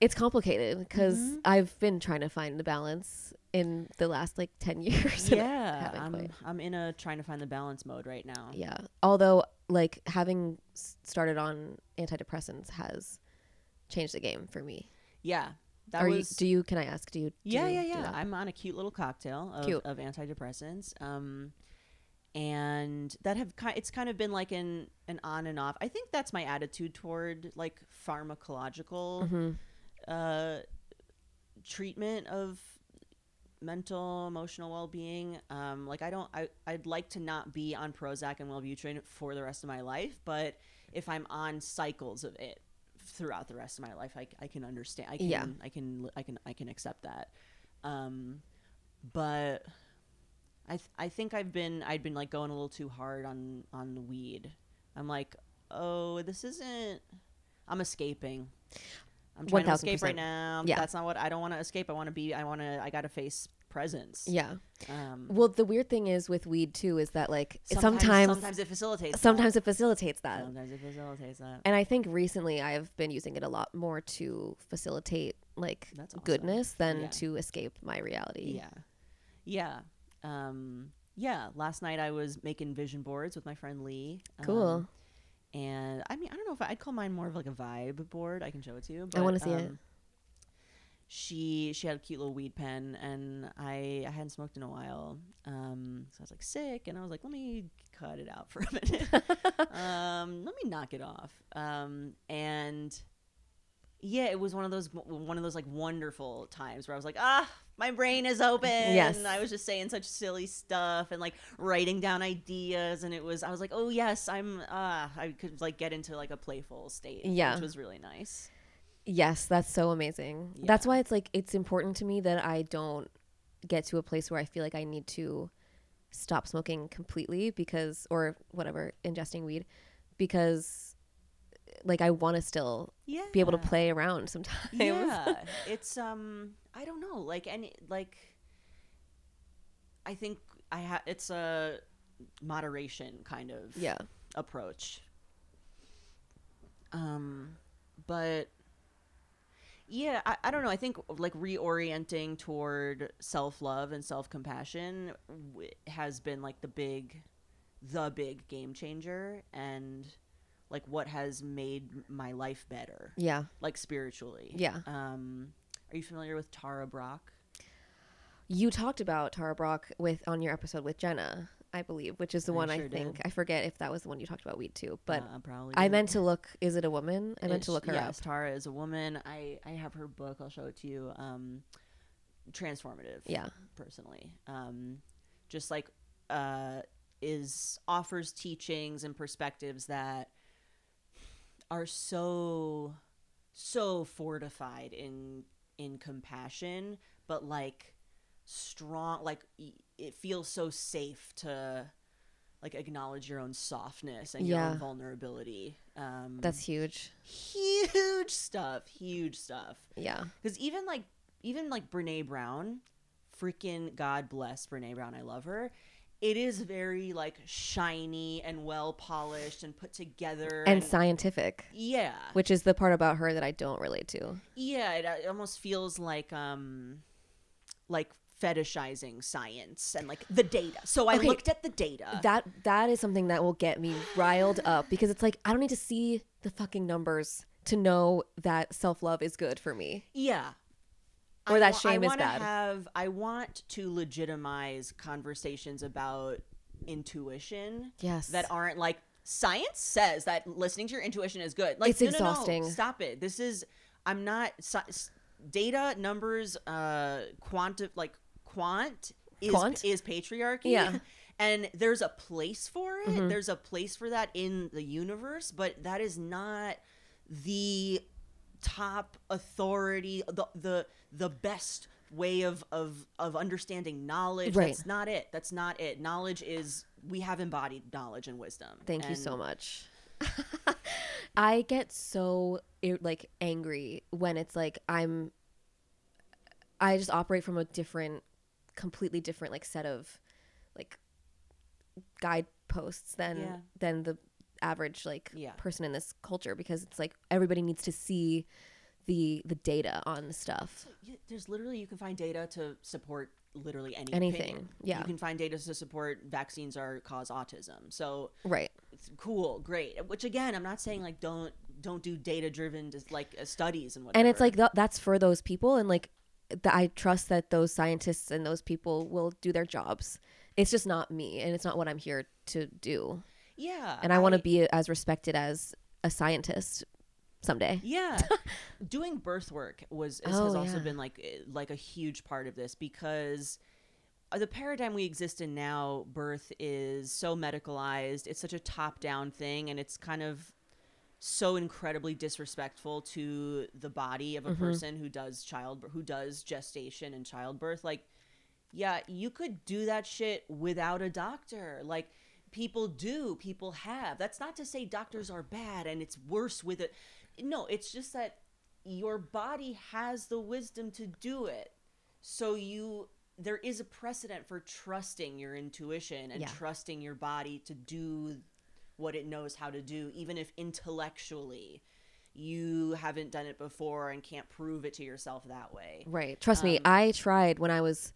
it's complicated because Mhm. I've been trying to find the balance in the last like 10 years. yeah, I'm. I'm in a trying to find the balance mode right now. Yeah. Although like having started on antidepressants has changed the game for me. Yeah, that Are was. you do you can I ask do you do yeah, you yeah, yeah. I'm on a cute little cocktail of, Cute. of antidepressants. Um, and that have kind it's kind of been like an an on and off. I think that's my attitude toward like pharmacological Mhm. uh treatment of mental emotional well-being um like i don't I, i'd like to not be on prozac and wellbutrin for the rest of my life but if i'm on cycles of it throughout the rest of my life i, I can understand i can Yeah. i can i can i can accept that. Um but i th- i think i've been i'd been like going a little too hard on on the weed. I'm like oh this isn't i'm escaping. I'm trying to escape right now. Yeah. that's not what i don't want to escape. I want to be i want to i gotta face presence Yeah. um Well, the weird thing is with weed too is that like sometimes sometimes sometimes, it facilitates Sometimes it facilitates that. that. sometimes it facilitates that And I think recently I've been using it a lot more to facilitate like awesome. goodness than Yeah. to escape my reality. Yeah. Yeah. Um, yeah. Last night I was making vision boards with my friend Lee. Cool. Um, and I mean, I don't know if I, I'd call mine more of like a vibe board. I can show it to you. But, I wanna but, see it. She she had a cute little weed pen, and I I hadn't smoked in a while. Um, so I was like sick, and I was like, let me cut it out for a minute. um, let me knock it off. Um, and yeah, it was one of those one of those like wonderful times where I was like, ah, my brain is open. Yes. I was just saying such silly stuff and like writing down ideas, and it was I was like, oh yes, I'm ah, I could like get into like a playful state, Yeah. which was really nice. Yes, that's so amazing. That's why it's like it's important to me that I don't get to a place where I feel like I need to stop smoking completely because or whatever, ingesting weed because like I want to still Yeah, be able to play around sometimes. Yeah, it's um, I don't know, like any like. I think I have. It's a moderation kind of yeah. approach. Um, but yeah, I, I don't know. I think like reorienting toward self love and self compassion w- has been like the big, the big game changer, and like what has made my life better, Yeah. like spiritually. Yeah. Um, are you familiar with Tara Brach? You talked about Tara Brach with on your episode with Jenna, I believe, which is the I one sure I think. did. I forget if that was the one you talked about weed too, but uh, probably I meant to look. Is it a woman? I meant to look her yes, up. Tara is a woman. I I have her book. I'll show it to you. Um, transformative. Yeah. Personally, um, just like uh, is offers teachings and perspectives that are so so fortified in in compassion, but like strong. Like y- it feels so safe to like acknowledge your own softness and your own vulnerability. Um, That's huge. huge stuff huge stuff Yeah. because even like even like Brené Brown freaking god bless Brené Brown i love her it is very like shiny and well polished and put together And scientific, yeah which is the part about her that I don't relate to. yeah it, uh, it almost feels like um like fetishizing science and like the data so i Okay. looked at the data That that is something that will get me riled up because it's like I don't need to see the fucking numbers to know that self-love is good for me. Yeah. Or I that shame I is bad. Have I want to legitimize conversations about intuition Yes. that aren't like science says that listening to your intuition is good. Like It's no, no, no, stop it. This is I'm not data numbers uh quanti like quant is Quant? is patriarchy. Yeah. Mm-hmm. And there's a place for it. There's a place for that in the universe, but that is not the top authority the the the best way of of of understanding knowledge Right. that's not it that's not it knowledge is we have embodied knowledge and wisdom Thank you so much. I get so like angry when it's like I'm I just operate from a different completely different like set of like guideposts than Yeah. than the average like Yeah. person in this culture because it's like everybody needs to see the the data on stuff. there's literally you can find data to support literally any Anything, opinion. yeah. you can find data to support vaccines are cause autism. So right. it's cool, great. Which again, I'm not saying like don't don't do data driven just like uh, studies and whatever. and it's like th- that's for those people and like th- i trust that those scientists and those people will do their jobs it's just not me and it's not what i'm here to do yeah, and i, want to be as respected as a scientist someday Yeah, doing birth work was has, Oh, has also yeah. been like eh, like a huge part of this because uh, the paradigm we exist in now, birth is so medicalized. It's such a top down thing, and it's kind of so incredibly disrespectful to the body of a Mm-hmm. person who does child who does gestation and childbirth. Like, yeah, you could do that shit without a doctor. Like people do, people have. That's not to say doctors are bad and it's worse with it. No, it's just that your body has the wisdom to do it. So you there is a precedent for trusting your intuition and Yeah. trusting your body to do what it knows how to do even if intellectually you haven't done it before and can't prove it to yourself that way. right trust Um, me i tried when i was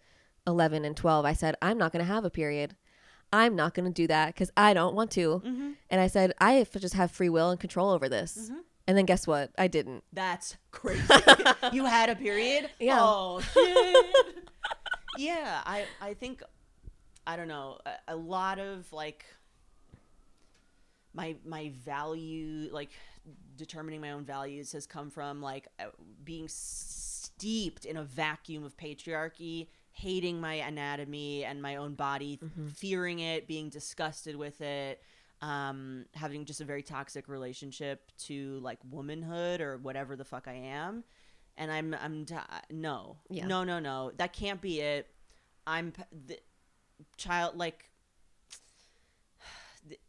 11 and 12 i said i'm not going to have a period i'm not going to do that because i don't want to Mm-hmm. and i said i have just have free will and control over this and then guess what i didn't That's crazy. you had a period? Yeah. Oh shit. yeah, I I think I don't know, a, a lot of like my my value like determining my own values has come from like uh, being steeped in a vacuum of patriarchy hating my anatomy and my own body fearing it being disgusted with it um having just a very toxic relationship to like womanhood or whatever the fuck i am. And i'm i'm t- no. Yeah. no no no. That can't be it. I'm p- the child like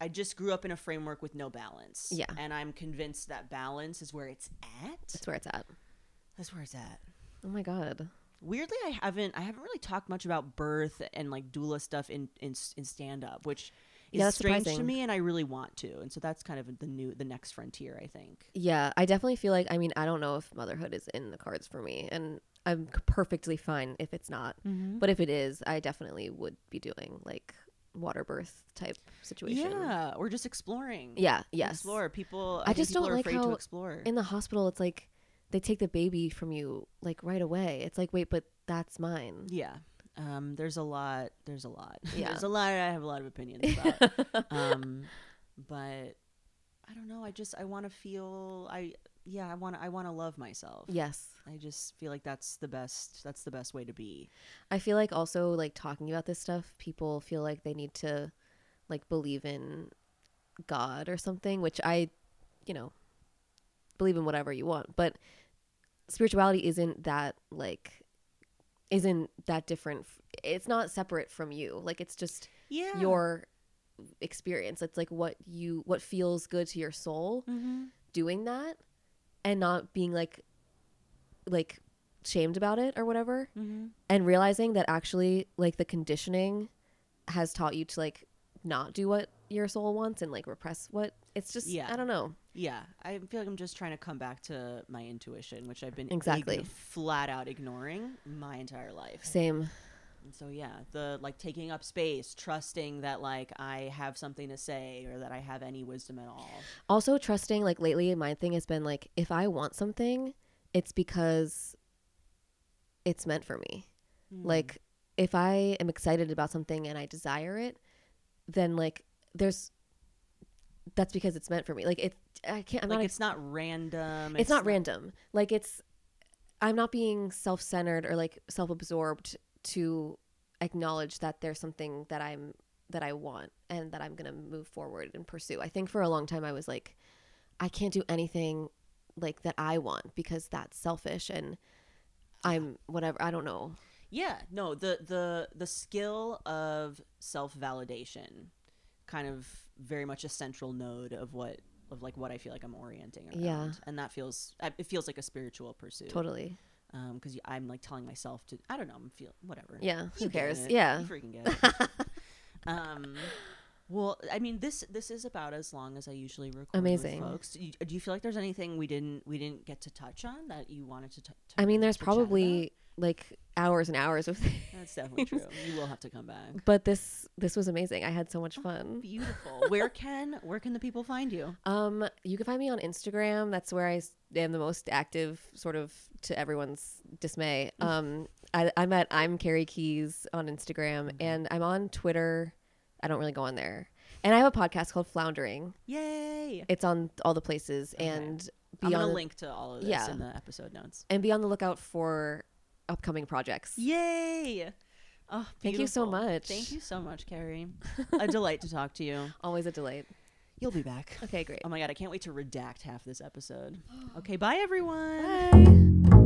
I just grew up in a framework with no balance. Yeah. And I'm convinced that balance is where it's at. that's where it's at That's where it's at. oh my god Weirdly, I haven't I haven't really talked much about birth and like doula stuff in in, in stand up, which is Yeah, strange to me and I really want to. And so that's kind of the new the next frontier, I think. Yeah, I definitely feel like I mean, I don't know if motherhood is in the cards for me and I'm perfectly fine if it's not. Mm-hmm. But if it is, I definitely would be doing like water birth type situation. Yeah, we're just exploring. Yeah, yes. Explore. People I I, just people don't are like afraid to how explore. In the hospital, it's like they take the baby from you like right away. It's like, wait, but that's mine. yeah. Um, there's a lot. There's a lot. Yeah. there's a lot. I have a lot of opinions about. um, but I don't know. I just I want to feel. I yeah. I want to. I want to love myself. Yes. I just feel like that's the best. That's the best way to be. I feel like also like talking about this stuff, people feel like they need to like believe in God or something, which I, you know, believe in whatever you want, but spirituality isn't that like isn't that different. It's not separate from you. Like it's just Yeah. your experience. It's like what you what feels good to your soul Mm-hmm. doing that and not being like like shamed about it or whatever Mm-hmm. and realizing that actually like the conditioning has taught you to like not do what your soul wants and like repress what it's just Yeah. i don't know Yeah, I feel like I'm just trying to come back to my intuition, which I've been Exactly. flat out ignoring my entire life. same And so yeah, the like taking up space, trusting that like I have something to say or that I have any wisdom at all. also trusting like lately my thing has been like if i want something it's because it's meant for me Mm. like if i am excited about something and i desire it then like there's that's because it's meant for me like it i can't i'm like not it's not random. it's, not random like it's i'm not being self-centered or like self-absorbed to acknowledge that there's something that i'm that i want and that i'm going to move forward and pursue i think for a long time i was like i can't do anything like that i want because that's selfish and i'm whatever i don't know Yeah, no, the the the skill of self-validation kind of very much a central node of what of like what I feel like I'm orienting around. Yeah. And that feels it feels like a spiritual pursuit. totally Um cuz I'm like telling myself to I don't know, I'm feel whatever. yeah You who cares yeah You freaking get it. um, well, I mean this this is about as long as I usually record. Amazing. with folks. Do you, do you feel like there's anything we didn't we didn't get to touch on that you wanted to? I mean there's to probably like hours and hours of things. That's definitely true. You will have to come back. but this this was amazing. I had so much fun. Beautiful. Where can where can the people find you? Um, you can find me on Instagram. That's where I am the most active, sort of to everyone's dismay. Um, I, I'm at I'm Carey Keyes on Instagram, and I'm on Twitter. I don't really go on there, and I have a podcast called Floundering. Yay! It's on all the places, Okay. and be I'm gonna link to all of this Yeah. in the episode notes. and be on the lookout for upcoming projects. Yay! Oh, Thank you so beautiful. much. Thank you so much, Carey. a delight to talk to you. Always a delight. You'll be back. Okay, great. Oh my god, I can't wait to redact half this episode. Okay, bye everyone. Bye.